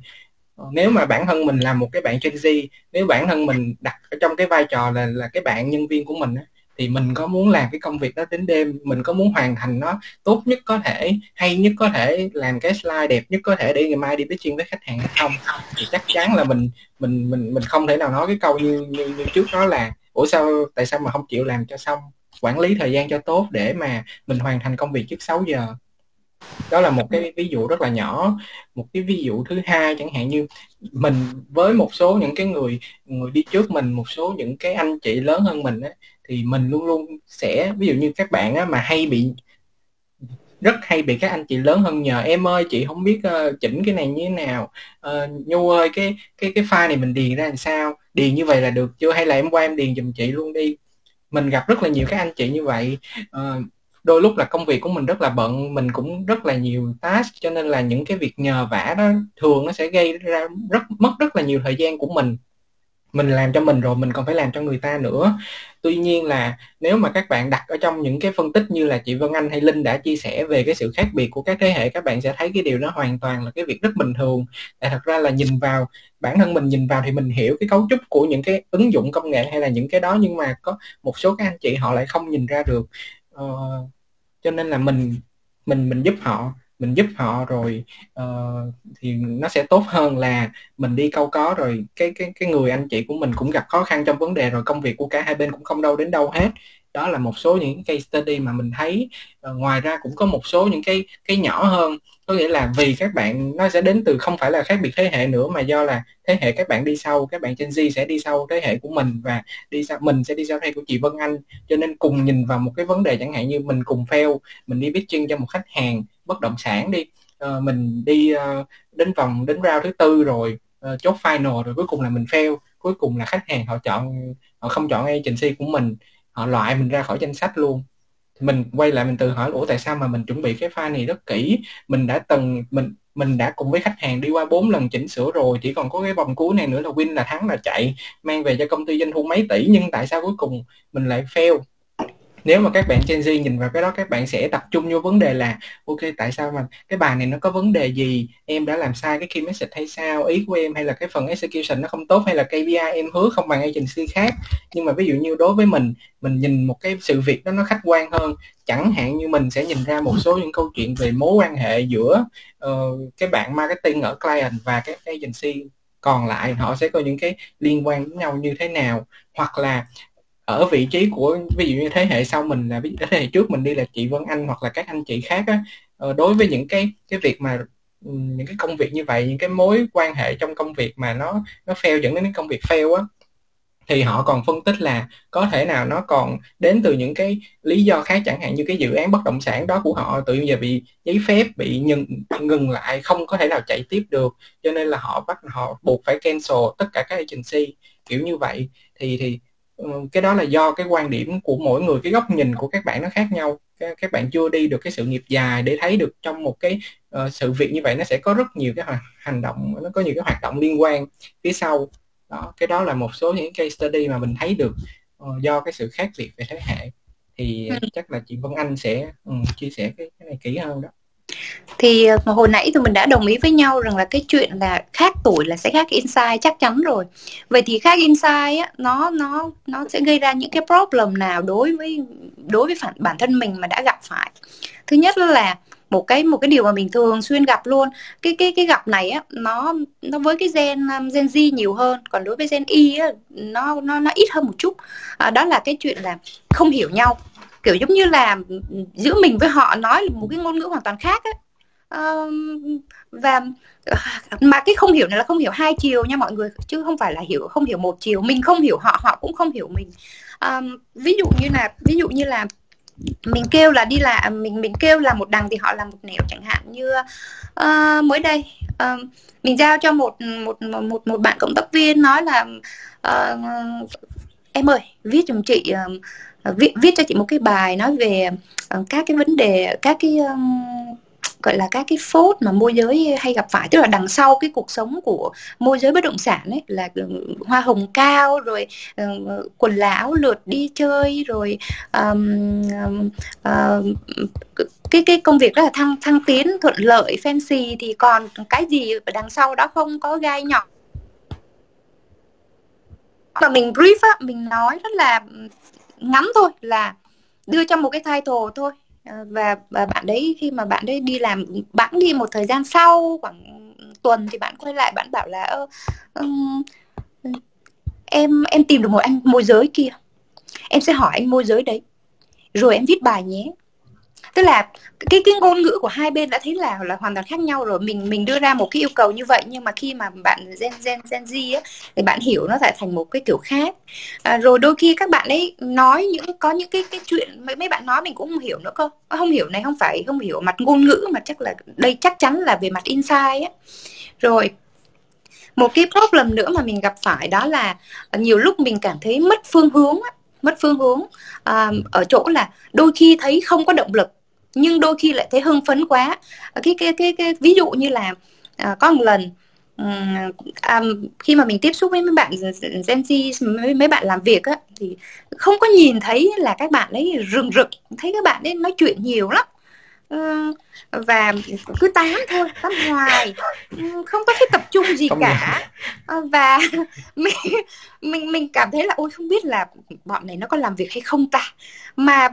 Ờ, nếu mà bản thân mình là một cái bạn Gen Z nếu bản thân mình đặt ở trong cái vai trò là là cái bạn nhân viên của mình ấy, thì mình có muốn làm cái công việc đó đến đêm mình có muốn hoàn thành nó tốt nhất có thể hay nhất có thể làm cái slide đẹp nhất có thể để ngày mai đi pitching với khách hàng hay không thì chắc chắn là mình mình mình mình không thể nào nói cái câu như như, như trước đó là ủa sao tại sao mà không chịu làm cho xong? Quản lý thời gian cho tốt để mà mình hoàn thành công việc trước 6 giờ đó là một cái ví dụ rất là nhỏ một cái ví dụ thứ hai chẳng hạn như mình với một số những cái người người đi trước mình một số những cái anh chị lớn hơn mình á, thì mình luôn luôn sẽ ví dụ như các bạn á, mà hay bị rất hay bị các anh chị lớn hơn nhờ em ơi chị không biết uh, chỉnh cái này như thế nào uh, nhu ơi cái cái cái file này mình điền ra làm sao điền như vậy là được chưa? Hay là em qua em điền giùm chị luôn đi. Mình gặp rất là nhiều các anh chị như vậy uh, đôi lúc là công việc của mình rất là bận mình cũng rất là nhiều task cho nên là những cái việc nhờ vả đó thường nó sẽ gây ra rất mất rất là nhiều thời gian của mình. Mình làm cho mình rồi mình còn phải làm cho người ta nữa. Tuy nhiên là nếu mà các bạn đặt ở trong những cái phân tích như là chị Vân Anh hay Linh đã chia sẻ về cái sự khác biệt của các thế hệ các bạn sẽ thấy cái điều đó hoàn toàn là cái việc rất bình thường. Tại thật ra là nhìn vào bản thân mình nhìn vào thì mình hiểu cái cấu trúc của những cái ứng dụng công nghệ hay là những cái đó nhưng mà có một số các anh chị họ lại không nhìn ra được. Uh, cho nên là mình mình mình giúp họ mình giúp họ rồi uh, thì nó sẽ tốt hơn là mình đi câu có rồi cái cái cái người anh chị của mình cũng gặp khó khăn trong vấn đề rồi công việc của cả hai bên cũng không đâu đến đâu hết đó là một số những cái case study mà mình thấy uh, ngoài ra cũng có một số những cái cái nhỏ hơn. Có nghĩa là vì các bạn nó sẽ đến từ không phải là khác biệt thế hệ nữa mà do là thế hệ các bạn đi sau các bạn Gen Z sẽ đi sau thế hệ của mình và đi sau mình sẽ đi sau thế hệ của chị Vân Anh. Cho nên cùng nhìn vào một cái vấn đề chẳng hạn như mình cùng fail mình đi pitching cho một khách hàng bất động sản đi uh, mình đi uh, đến vòng đến round thứ tư rồi uh, chốt final rồi cuối cùng là mình fail. Cuối cùng là khách hàng họ chọn họ không chọn agency của mình họ loại mình ra khỏi danh sách luôn. Mình quay lại mình tự hỏi ủa, tại sao mà mình chuẩn bị cái file này rất kỹ? Mình đã từng, mình mình đã cùng với khách hàng đi qua bốn lần chỉnh sửa rồi, chỉ còn có cái vòng cuối này nữa là win là thắng là chạy, mang về cho công ty doanh thu mấy tỷ, nhưng tại sao cuối cùng mình lại fail? Nếu mà các bạn Gen Z nhìn vào cái đó các bạn sẽ tập trung vô vấn đề là ok tại sao mà cái bài này nó có vấn đề gì? Em đã làm sai cái key message hay sao? Ý của em hay là cái phần execution nó không tốt hay là KPI em hứa không bằng agency khác? Nhưng mà ví dụ như đối với mình mình nhìn một cái sự việc đó nó khách quan hơn chẳng hạn như mình sẽ nhìn ra một số những câu chuyện về mối quan hệ giữa uh, cái bạn marketing ở client và cái agency còn lại họ sẽ có những cái liên quan với nhau như thế nào? Hoặc là ở vị trí của, ví dụ như thế hệ sau mình là thế hệ trước mình đi là chị Vân Anh hoặc là các anh chị khác á ờ, đối với những cái cái việc mà ừ, những cái công việc như vậy, những cái mối quan hệ trong công việc mà nó nó fail dẫn đến cái công việc fail á, thì họ còn phân tích là có thể nào nó còn đến từ những cái lý do khác, chẳng hạn như cái dự án bất động sản đó của họ tự nhiên giờ bị giấy phép, bị ngừng ngừng lại, không có thể nào chạy tiếp được, cho nên là họ bắt, họ buộc phải cancel tất cả các agency, kiểu như vậy. Thì thì cái đó là do cái quan điểm của mỗi người cái góc nhìn của các bạn nó khác nhau. Các, các bạn chưa đi được cái sự nghiệp dài để thấy được trong một cái uh, sự việc như vậy nó sẽ có rất nhiều cái hành động nó có nhiều cái hoạt động liên quan phía sau. Đó cái đó là một số những case study mà mình thấy được uh, do cái sự khác biệt về thế hệ. Thì ừ. chắc là chị Vân Anh sẽ um, chia sẻ cái, cái này kỹ hơn đó thì ờ, hồi nãy thì mình đã đồng ý với nhau rằng là cái chuyện là khác tuổi là sẽ khác insight chắc chắn rồi. Vậy thì khác insight á nó nó nó sẽ gây ra những cái problem nào đối với đối với phản bản thân mình mà đã gặp phải? Thứ nhất là một cái một cái điều mà mình thường xuyên gặp luôn cái cái cái gặp này á nó nó với cái gen um, gen Z nhiều hơn còn đối với gen Y á nó nó nó ít hơn một chút. À, đó là cái chuyện là không hiểu nhau kiểu giống như là giữa mình với họ nói một cái ngôn ngữ hoàn toàn khác ấy. và ờ, mà cái không hiểu này là không hiểu hai chiều nha mọi người chứ không phải là hiểu không hiểu một chiều mình không hiểu họ họ cũng không hiểu mình um, ví dụ như là ví dụ như là mình kêu là đi là mình mình kêu là một đằng thì họ làm một nẻo chẳng hạn như uh, mới đây uh, mình giao cho một một một một bạn cộng tác viên nói là uh, em ơi viết giùm chị uh, Ờ, viết viết cho chị một cái bài nói về ờ, các cái vấn đề các cái um, gọi là các cái phốt mà môi giới hay gặp phải tức là đằng sau cái cuộc sống của môi giới bất động sản ấy là ờ, hoa hồng cao rồi uh, quần là áo lượt đi chơi rồi um, uh, cái cái công việc rất là thăng thăng tiến thuận lợi fancy thì còn cái gì đằng sau đó không có gai nhọn. Mà mình brief á mình nói rất là ngắn thôi là đưa cho một cái title thôi. Ờ, và và bạn đấy khi mà bạn đấy đi làm bẵng đi một thời gian sau khoảng tuần thì bạn quay lại bạn bảo là ơ um, em em tìm được một anh môi giới kia. Em sẽ hỏi anh môi giới đấy. Rồi em viết bài nhé tức là cái cái ngôn ngữ của hai bên đã thấy là là hoàn toàn khác nhau rồi. Mình mình đưa ra một cái yêu cầu như vậy nhưng mà khi mà bạn gen gen gen Z á thì bạn hiểu nó lại thành một cái kiểu khác. À, rồi đôi khi các bạn ấy nói những có những cái cái chuyện mấy mấy bạn nói mình cũng không hiểu nữa cơ. Ờ, không hiểu này không phải không hiểu mặt ngôn ngữ mà chắc là đây chắc chắn là về mặt insight á. Rồi một cái problem nữa mà mình gặp phải đó là nhiều lúc mình cảm thấy mất phương hướng mất phương hướng. À, ở chỗ là đôi khi thấy không có động lực nhưng đôi khi lại thấy hưng phấn quá. Cái cái cái, cái ví dụ như là à, có một lần à, khi mà mình tiếp xúc với mấy bạn Gen Z mấy, mấy bạn làm việc á thì không có nhìn thấy là các bạn ấy rừng rực thấy các bạn ấy nói chuyện nhiều lắm. Và cứ tám thôi tám hoài không có cái tập trung gì không cả. và (laughs) mình mình mình cảm thấy là ôi không biết là bọn này nó có làm việc hay không ta? Mà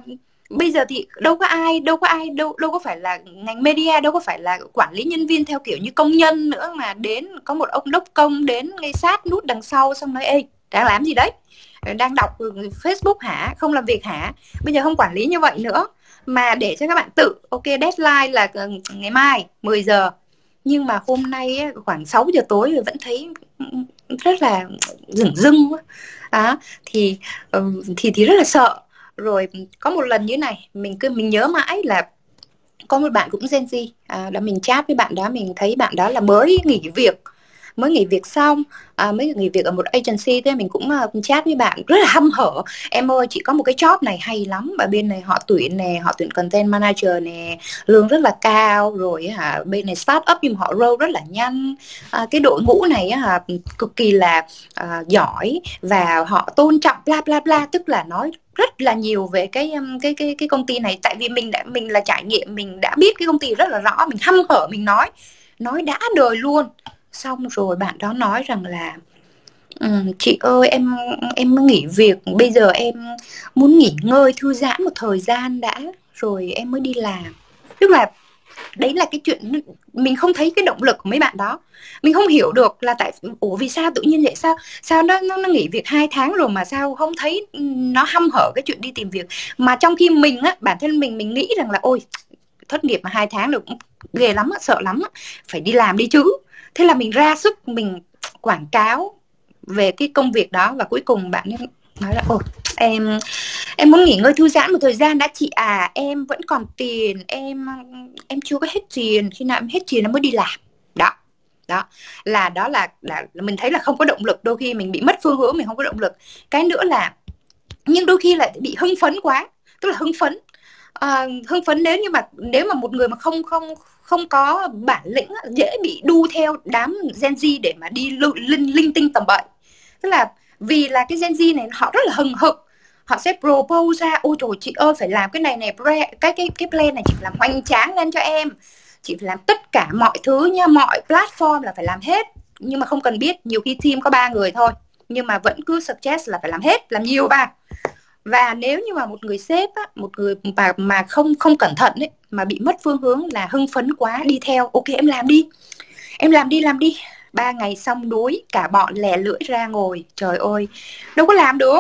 bây giờ thì đâu có ai, đâu có ai, đâu đâu có phải là ngành media, đâu có phải là quản lý nhân viên theo kiểu như công nhân nữa mà đến có một ông đốc công đến ngay sát nút đằng sau xong nói, ê đang làm gì đấy. Đang đọc Facebook hả, không làm việc hả? Bây giờ không quản lý như vậy nữa. Mà để cho các bạn tự, ok, deadline là ờ, ngày mai 10 giờ. Nhưng mà hôm nay khoảng 6 giờ tối rồi vẫn thấy rất là dửng rưng á, thì thì thì rất là sợ rồi có một lần như này mình cứ mình nhớ mãi là có một bạn cũng Gen Z à, là mình chat với bạn đó mình thấy bạn đó là mới nghỉ việc mới nghỉ việc xong à, mới nghỉ việc ở một agency thế mình cũng uh, chat với bạn rất là hăm hở. Em ơi chị có một cái job này hay lắm và bên này họ tuyển nè họ tuyển content manager nè lương rất là cao rồi hả bên này start up nhưng họ grow rất là nhanh. À, cái đội ngũ này hả cực kỳ là à, giỏi và họ tôn trọng bla bla bla tức là nói rất là nhiều về cái um, cái cái cái công ty này. Tại vì mình đã mình là trải nghiệm mình đã biết cái công ty rất là rõ mình hăm hở mình nói nói đã đời luôn xong rồi bạn đó nói rằng là um, chị ơi em em nghỉ việc bây giờ em muốn nghỉ ngơi thư giãn một thời gian đã rồi em mới đi làm. Tức là đấy là cái chuyện mình không thấy cái động lực của mấy bạn đó. Mình không hiểu được là tại ủa vì sao tự nhiên vậy sao sao nó nó, nó nghỉ việc hai tháng rồi mà sao không thấy nó hăm hở cái chuyện đi tìm việc. Mà trong khi mình á bản thân mình mình nghĩ rằng là ôi thất nghiệp mà hai tháng được ghê lắm sợ lắm phải đi làm đi chứ thế là mình ra sức mình quảng cáo về cái công việc đó và cuối cùng bạn ấy nói là ồ em em muốn nghỉ ngơi thư giãn một thời gian đã chị à em vẫn còn tiền em em chưa có hết tiền khi nào em hết tiền em mới đi làm. Đó đó. Là đó là là mình thấy là không có động lực đôi khi mình bị mất phương hướng mình không có động lực. Cái nữa là nhưng đôi khi lại bị hưng phấn quá tức là hưng phấn. À, hưng phấn nếu như mà nếu mà một người mà không không không có bản lĩnh dễ bị đu theo đám Gen Z để mà đi linh linh tinh tầm bậy. Tức là vì là cái Gen Z này họ rất là hừng hực, họ sẽ propose ra, ôi trời, chị ơi, phải làm cái này này cái cái cái plan này chị phải làm hoành tráng lên cho em chị phải làm tất cả mọi thứ nha, mọi platform là phải làm hết. Nhưng mà không cần biết, nhiều khi team có ba người thôi, nhưng mà vẫn cứ suggest là phải làm hết, làm nhiều ba và nếu như mà một người sếp á, một người mà mà không không cẩn thận ấy mà bị mất phương hướng là hưng phấn quá đi theo ok em làm đi em làm đi làm đi. Ba ngày xong đuối cả bọn lè lưỡi ra ngồi. Trời ơi đâu có làm được.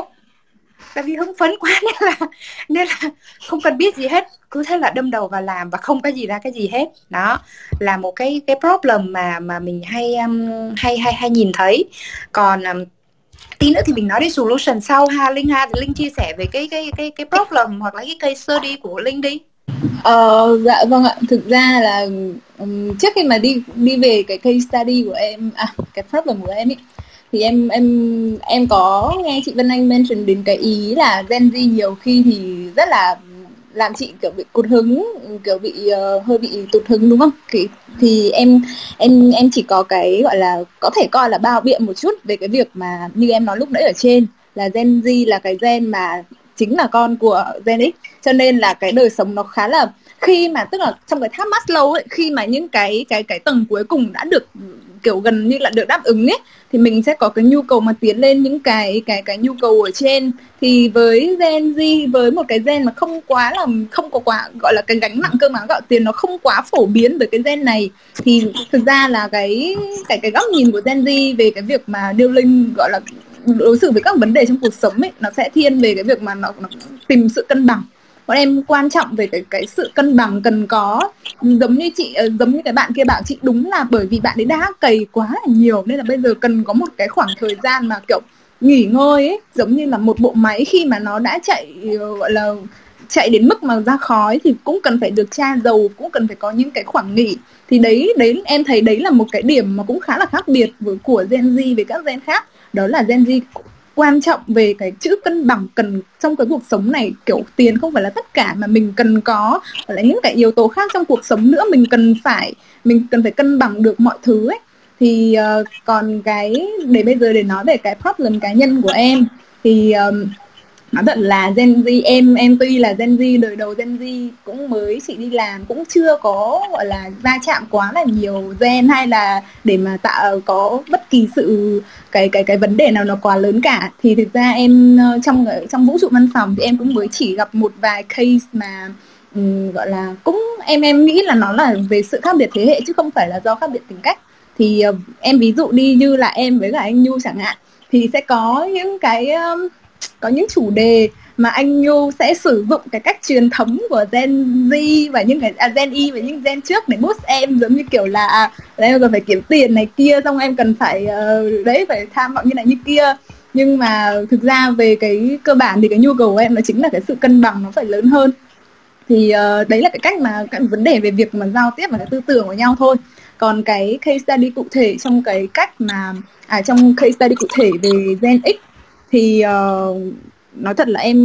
Tại vì hưng phấn quá (laughs) nên là nên là không cần biết gì hết. Cứ thế là đâm đầu vào làm và không có gì ra cái gì hết. Đó là một cái cái problem mà mà mình hay um, hay hay hay nhìn thấy. Còn um, tí nữa thì mình nói đến solution sau ha. Linh ha linh chia sẻ về cái cái cái cái problem hoặc là cái case study của linh đi. Ờ, dạ vâng ạ. Thực ra là um, trước khi mà đi đi về cái case study của em à cái problem của em ấy thì em em em có nghe chị Vân Anh mention đến cái ý là Gen Z nhiều khi thì rất là làm chị kiểu bị cụt hứng kiểu bị uh, hơi bị tụt hứng đúng không? Thì, thì em em em chỉ có cái gọi là có thể coi là bao biện một chút về cái việc mà như em nói lúc nãy ở trên là Gen Z là cái gen mà chính là con của Gen X. Cho nên là cái đời sống nó khá là khi mà tức là trong cái tháp Maslow ấy khi mà những cái cái cái tầng cuối cùng đã được kiểu gần như là được đáp ứng ấy thì mình sẽ có cái nhu cầu mà tiến lên những cái cái cái nhu cầu ở trên. Thì với Gen Z với một cái gen mà không quá là không có quá gọi là cái gánh nặng cơm áo gạo tiền nó không quá phổ biến với cái gen này thì thực ra là cái cái cái góc nhìn của Gen Z về cái việc mà điêu linh gọi là đối xử với các vấn đề trong cuộc sống ấy nó sẽ thiên về cái việc mà nó, nó tìm sự cân bằng bọn em quan trọng về cái cái sự cân bằng cần có. Giống như chị ờ, giống như cái bạn kia bảo chị, đúng là bởi vì bạn ấy đã cày quá là nhiều, nên là bây giờ cần có một cái khoảng thời gian mà, kiểu, nghỉ ngơi ấy. Giống như là một bộ máy khi mà nó đã chạy ờ, gọi là, chạy đến mức mà ra khói thì cũng cần phải được tra dầu, cũng cần phải có những cái khoảng nghỉ. Thì đấy đấy, em thấy đấy là một cái điểm mà cũng khá là khác biệt với, của Gen Z với các gen khác. Đó là Gen Z quan trọng về cái chữ cân bằng cần trong cái cuộc sống này kiểu tiền không phải là tất cả mà mình cần có và là những cái yếu tố khác trong cuộc sống nữa mình cần phải mình cần phải cân bằng được mọi thứ ấy. Thì uh, còn cái để bây giờ để nói về cái problem cá nhân của em thì uh, nói thật là Gen Z em em tuy là Gen Z đời đầu Gen Z cũng mới chị đi làm cũng chưa có gọi là va chạm quá là nhiều gen hay là để mà tạo có bất kỳ sự cái cái cái vấn đề nào nó quá lớn cả. Thì thực ra em ờ, trong ờ, trong vũ trụ văn phòng thì em cũng mới chỉ gặp một vài case mà um, gọi là cũng em em nghĩ là nó là về sự khác biệt thế hệ chứ không phải là do khác biệt tính cách. Thì uh, em ví dụ đi như là em với cả anh Nhu chẳng hạn thì sẽ có những cái um, có những chủ đề mà anh Nhu sẽ sử dụng cái cách truyền thống của Gen Z và những cái à, Gen Y và những Gen trước để boost em giống như kiểu là à, em cần phải kiếm tiền này kia xong em cần phải uh, đấy phải tham vọng như này như kia. Nhưng mà thực ra về cái cơ bản thì cái nhu cầu của em nó chính là cái sự cân bằng nó phải lớn hơn. Thì uh, đấy là cái cách mà cái vấn đề về việc mà giao tiếp và cái tư tưởng của nhau thôi. Còn cái case study cụ thể trong cái cách mà à trong case study cụ thể về Gen X thì uh, nói thật là em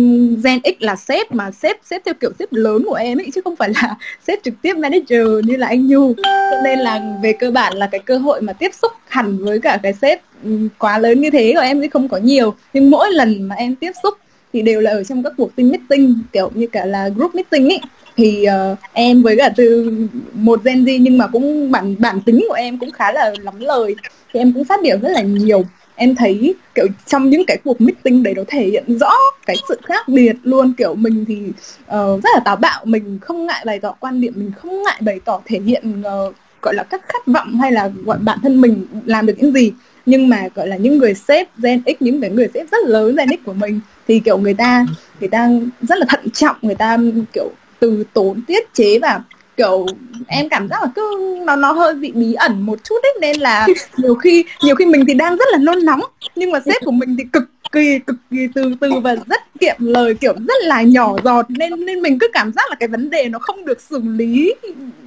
Gen X là sếp mà sếp sếp theo kiểu sếp lớn của em ấy chứ không phải là (laughs) sếp trực tiếp manager như là anh Nhu. Cho nên là về cơ bản là cái cơ hội mà tiếp xúc hẳn với cả cái sếp ừ, quá lớn như thế của em thì không có nhiều. Nhưng mỗi lần mà em tiếp xúc thì đều là ở trong các cuộc team meeting kiểu như cả là group meeting ấy. Thì uh, em với cả từ một Gen Z nhưng mà cũng bản bản tính của em cũng khá là lắm lời. Thì em cũng phát biểu rất là nhiều em thấy kiểu trong những cái cuộc meeting đấy nó thể hiện rõ cái sự khác biệt luôn. Kiểu mình thì uh, rất là táo bạo mình không ngại bày tỏ quan điểm mình không ngại bày tỏ thể hiện uh, gọi là các khát vọng hay là gọi bản thân mình làm được những gì. Nhưng mà gọi là những người sếp Gen X những cái người sếp rất lớn Gen X của mình thì kiểu người ta người ta rất là thận trọng người ta kiểu từ tốn tiết chế và kiểu, em cảm giác là cứ nó nó hơi bị bí ẩn một chút ấy, nên là nhiều khi nhiều khi mình thì đang rất là nôn nóng, nhưng mà sếp của mình thì cực kỳ cực kỳ từ từ và rất kiệm lời, kiểu rất là nhỏ giọt, nên nên mình cứ cảm giác là cái vấn đề nó không được xử lý,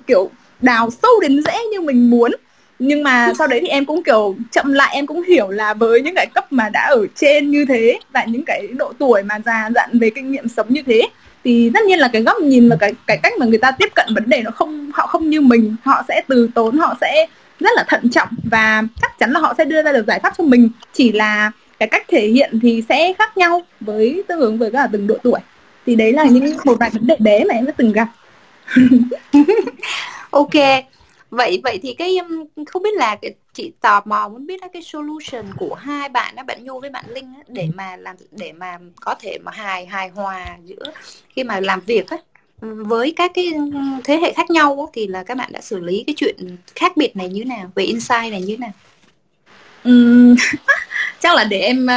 kiểu, đào sâu đến rễ như mình muốn. Nhưng mà sau đấy thì em cũng, kiểu, chậm lại, em cũng hiểu là với những cái cấp mà đã ở trên như thế, và những cái độ tuổi mà già dặn về kinh nghiệm sống như thế thì tất nhiên là cái góc nhìn và cái cái cách mà người ta tiếp cận vấn đề nó không, họ không như mình. Họ sẽ từ tốn, họ sẽ rất là thận trọng và chắc chắn là họ sẽ đưa ra được giải pháp cho mình. Chỉ là cái cách thể hiện thì sẽ khác nhau với tương ứng với cả từng độ tuổi. Thì đấy là những một vài vấn đề bé mà em đã từng gặp. (laughs) Ok vậy vậy thì cái không biết là cái, chị tò mò muốn biết cái solution của hai bạn đó bạn Nhu với bạn Linh á, để mà làm để mà có thể mà hài hài hòa giữa khi mà làm việc á với các cái thế hệ khác nhau á, thì là các bạn đã xử lý cái chuyện khác biệt này như nào về insight này như nào? Uhm, chắc là để em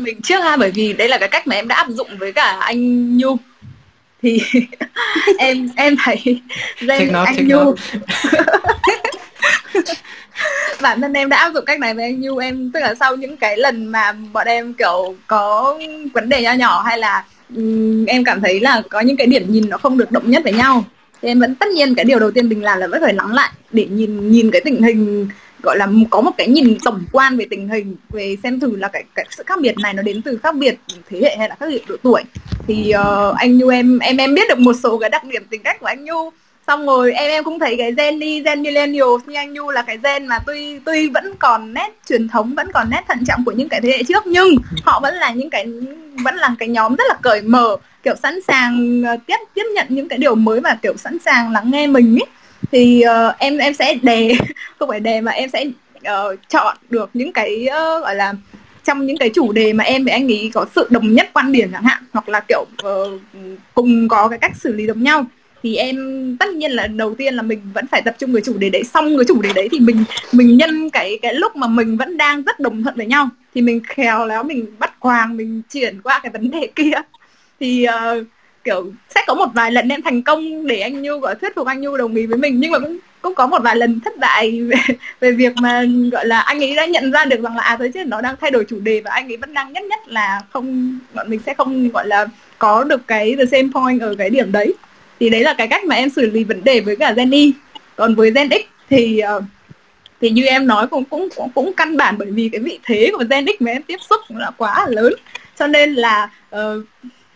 mình trước ha bởi vì đây là cái cách mà em đã áp dụng với cả anh Nhu thì (laughs) em em thấy Zen anh Nhu. (laughs) bản thân em đã áp dụng cách này với anh Nhu em tức là sau những cái lần mà bọn em kiểu có vấn đề nho nhỏ hay là um, em cảm thấy là có những cái điểm nhìn nó không được động nhất với nhau thì em vẫn tất nhiên cái điều đầu tiên mình làm là vẫn phải lắng lại để nhìn nhìn cái tình hình gọi là có một cái nhìn tổng quan về tình hình về xem thử là cái, cái sự khác biệt này nó đến từ khác biệt thế hệ hay là khác biệt độ tuổi. Thì uh, anh Nhu em em em biết được một số cái đặc điểm tính cách của anh Nhu. Xong rồi em em cũng thấy cái gen đi gen millennial như anh Nhu là cái gen mà tuy tuy vẫn còn nét truyền thống vẫn còn nét thận trọng của những cái thế hệ trước nhưng họ vẫn là những cái vẫn là cái nhóm rất là cởi mở kiểu sẵn sàng ờ, tiếp tiếp nhận những cái điều mới và kiểu sẵn sàng lắng nghe mình ấy thì uh, em em sẽ đề (laughs) không phải đề mà em sẽ uh, chọn được những cái uh, gọi là trong những cái chủ đề mà em với anh ấy có sự đồng nhất quan điểm chẳng hạn hoặc là kiểu uh, cùng có cái cách xử lý giống nhau. Thì em tất nhiên là đầu tiên là mình vẫn phải tập trung với chủ đề đấy xong cái chủ đề đấy thì mình mình nhân cái cái lúc mà mình vẫn đang rất đồng thuận với nhau. Thì mình khéo léo mình bắt quàng mình chuyển qua cái vấn đề (laughs) kia. Thì uh, kiểu sẽ có một vài lần em thành công để anh Nhu gọi thuyết phục anh Nhu đồng ý với mình nhưng mà cũng cũng có một vài lần thất bại (laughs) về, về việc mà gọi là anh ấy đã nhận ra được rằng là à tới chứ nó đang thay đổi chủ đề và anh ấy vẫn đang nhất nhất là không bọn mình sẽ không gọi là có được cái the same point ở cái điểm đấy. Thì đấy là cái cách mà em xử lý vấn đề với cả Gen Y. Còn với Gen X thì uh, thì như em nói cũng cũng cũng, cũng căn bản bởi vì cái vị thế của Gen X mà em tiếp xúc là quá lớn. Cho nên là uh,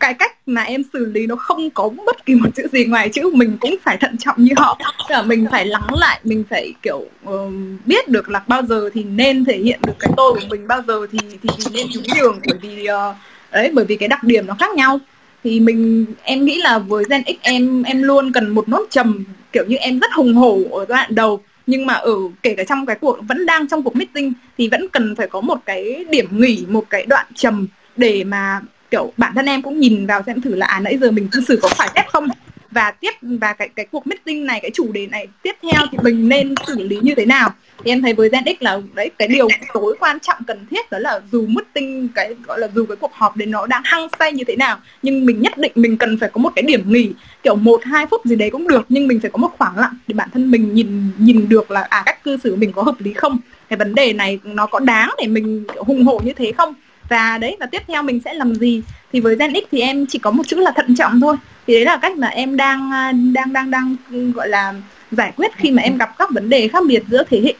cái cách mà em xử lý nó không có bất kỳ một chữ gì ngoài chữ mình cũng phải thận trọng như họ. Tức là mình phải lắng lại mình phải kiểu uh, biết được là bao giờ thì nên thể hiện được cái tôi của mình bao giờ thì thì, thì nên nhún đường bởi vì ờ, uh, đấy bởi vì cái đặc điểm nó khác nhau. Thì mình em nghĩ là với Gen X em em luôn cần một nốt trầm kiểu như em rất hùng hổ ở giai đoạn đầu. Nhưng mà ở kể cả trong cái cuộc vẫn đang trong cuộc meeting thì vẫn cần phải có một cái điểm nghỉ một cái đoạn trầm để mà kiểu, bản thân em cũng nhìn vào xem thử là à nãy giờ mình cư xử có phải phép không? Và tiếp, và cái cái cuộc meeting này, cái chủ đề này tiếp theo thì mình nên xử lý như thế nào? Thì em thấy với Gen X là, đấy, cái điều tối quan trọng cần thiết đó là dù meeting cái, gọi là dù cái cuộc họp đấy nó đang hăng say như thế nào, nhưng mình nhất định mình cần phải có một cái điểm nghỉ. Kiểu một, hai phút gì đấy cũng được, nhưng mình phải có một khoảng lặng để bản thân mình nhìn nhìn được là à cách cư xử mình có hợp lý không? Cái vấn đề này nó có đáng để mình hùng hổ như thế không? Và đấy và tiếp theo mình sẽ làm gì? Thì với Gen X thì em chỉ có một chữ là thận trọng thôi. Thì đấy là cách mà em đang à, đang đang đang gọi là giải quyết khi mà em gặp các vấn đề khác biệt giữa thế hệ.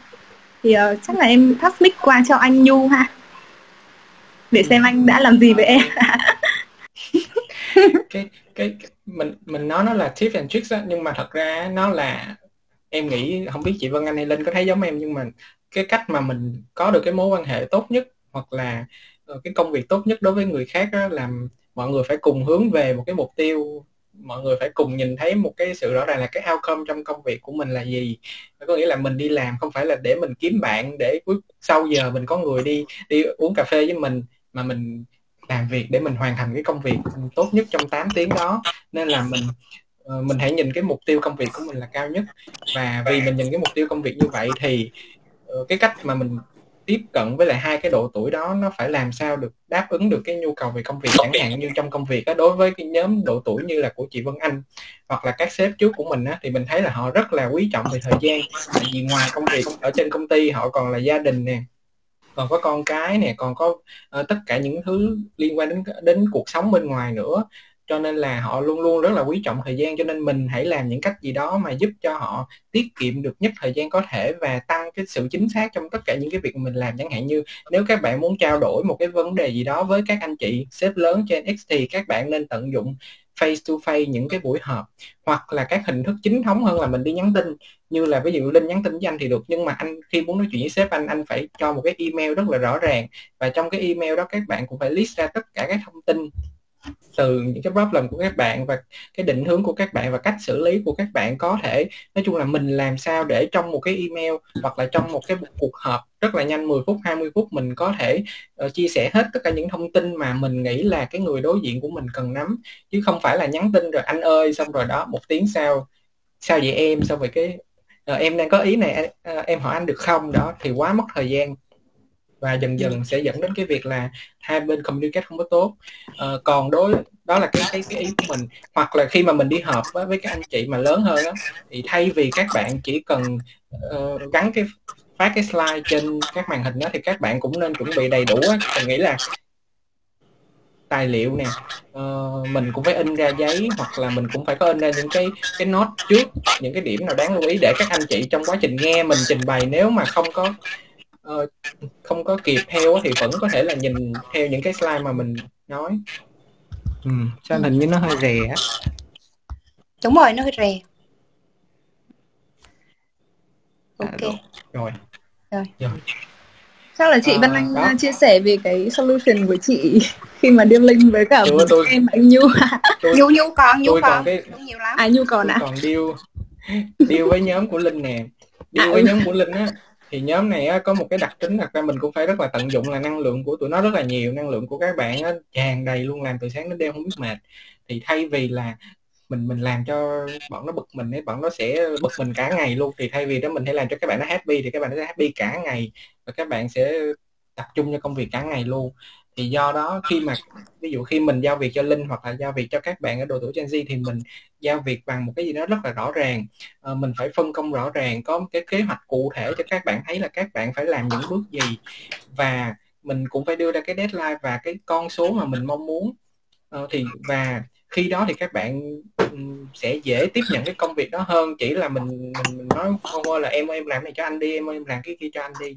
Thì uh, chắc là em pass mic qua cho anh Nhu ha. Để xem anh đã làm gì với em. (laughs) Cái cái mình mình nói nó là tips and tricks á nhưng mà thật ra nó là em nghĩ không biết chị Vân Anh hay Linh có thấy giống em nhưng mà cái cách mà mình có được cái mối quan hệ tốt nhất hoặc là Ờ, cái công việc tốt nhất đối với người khác đó là mọi người phải cùng hướng về một cái mục tiêu. Mọi người phải cùng nhìn thấy một cái sự rõ ràng là cái outcome trong công việc của mình là gì. Có nghĩa là mình đi làm không phải là để mình kiếm bạn, để cuối sau giờ mình có người đi đi uống cà phê với mình, mà mình làm việc để mình hoàn thành cái công việc tốt nhất trong 8 tiếng đó. Nên là mình ờ, mình hãy nhìn cái mục tiêu công việc của mình là cao nhất. Và vì mình nhìn cái mục tiêu công việc như vậy thì ờ, cái cách mà mình tiếp cận với lại hai cái độ tuổi đó nó phải làm sao được đáp ứng được cái nhu cầu về công việc chẳng hạn như trong công việc đó, đối với cái nhóm độ tuổi như là của chị Vân Anh hoặc là các sếp trước của mình á, thì mình thấy là họ rất là quý trọng về thời gian. Tại vì ngoài công việc ở trên công ty họ còn là gia đình nè còn có con cái nè còn có uh, tất cả những thứ liên quan đến đến cuộc sống bên ngoài nữa cho nên là họ luôn luôn rất là quý trọng thời gian, cho nên mình hãy làm những cách gì đó mà giúp cho họ tiết kiệm được nhất thời gian có thể và tăng cái sự chính xác trong tất cả những cái việc mình làm. Chẳng hạn như nếu các bạn muốn trao đổi một cái vấn đề gì đó với các anh chị sếp lớn trên X thì các bạn nên tận dụng face to face những cái buổi họp hoặc là các hình thức chính thống hơn là mình đi nhắn tin. Như là ví dụ linh nhắn tin với anh thì được, nhưng mà anh khi muốn nói chuyện với sếp anh anh phải cho một cái email rất là rõ ràng và trong cái email đó các bạn cũng phải list ra tất cả các thông tin từ những cái problem của các bạn và cái định hướng của các bạn và cách xử lý của các bạn có thể. Nói chung là mình làm sao để trong một cái email hoặc là trong một cái cuộc họp rất là nhanh 10 phút 20 phút mình có thể uh, chia sẻ hết tất cả những thông tin mà mình nghĩ là cái người đối diện của mình cần nắm. Chứ không phải là nhắn tin rồi anh ơi xong rồi đó một tiếng sau sao vậy em? Xong rồi cái uh, em đang có ý này uh, em hỏi anh được không? Đó thì quá mất thời gian và dần dần sẽ dẫn đến cái việc là hai bên communicate không có tốt. Uh, còn đối đó là cái cái cái ý của mình. Hoặc là khi mà mình đi họp với, với các anh chị mà lớn hơn á thì thay vì các bạn chỉ cần uh, gắn cái phát cái slide trên các màn hình đó thì các bạn cũng nên chuẩn bị đầy đủ á. Mình nghĩ là tài liệu nè uh, mình cũng phải in ra giấy hoặc là mình cũng phải có in ra những cái cái note trước những cái điểm nào đáng lưu ý để các anh chị trong quá trình nghe mình trình bày nếu mà không có uh, không có kịp theo thì vẫn có thể là nhìn theo những cái slide mà mình nói. Ừ, sao hình như nó hơi rè á. Đúng rồi nó hơi rè. À, ok. à, rồi. Rồi, rồi. chắc là chị à, Văn Anh đó. chia sẻ về cái solution của chị (laughs) khi mà deal link với cả tôi, tôi, em anh Nhu. Nhu Nhu còn Nhu còn, cái, nhiều lắm. À Nhu còn à? còn. Deal deal với nhóm của Linh nè. Deal à, với ừ. nhóm của Linh á thì nhóm này á, có một cái đặc tính thật ra mình cũng phải rất là tận dụng là năng lượng của tụi nó rất là nhiều năng lượng của các bạn á, tràn đầy luôn làm từ sáng đến đêm không biết mệt. Thì thay vì là mình mình làm cho bọn nó bực mình ấy bọn nó sẽ bực mình cả ngày luôn. Thì thay vì đó mình hãy làm cho các bạn nó happy thì các bạn nó sẽ happy cả ngày. Và các bạn sẽ tập trung cho công việc cả ngày luôn thì do đó khi mà ví dụ khi mình giao việc cho linh hoặc là giao việc cho các bạn ở độ tuổi Gen Z thì mình giao việc bằng một cái gì đó rất là rõ ràng. À, mình phải phân công rõ ràng có một cái kế hoạch cụ thể cho các bạn thấy là các bạn phải làm những bước gì. Và mình cũng phải đưa ra cái deadline và cái con số mà mình mong muốn. À, thì và khi đó thì các bạn sẽ dễ tiếp nhận cái công việc đó hơn. Chỉ là mình mình, mình nói không là em em làm này cho anh đi em em làm cái kia cho anh đi.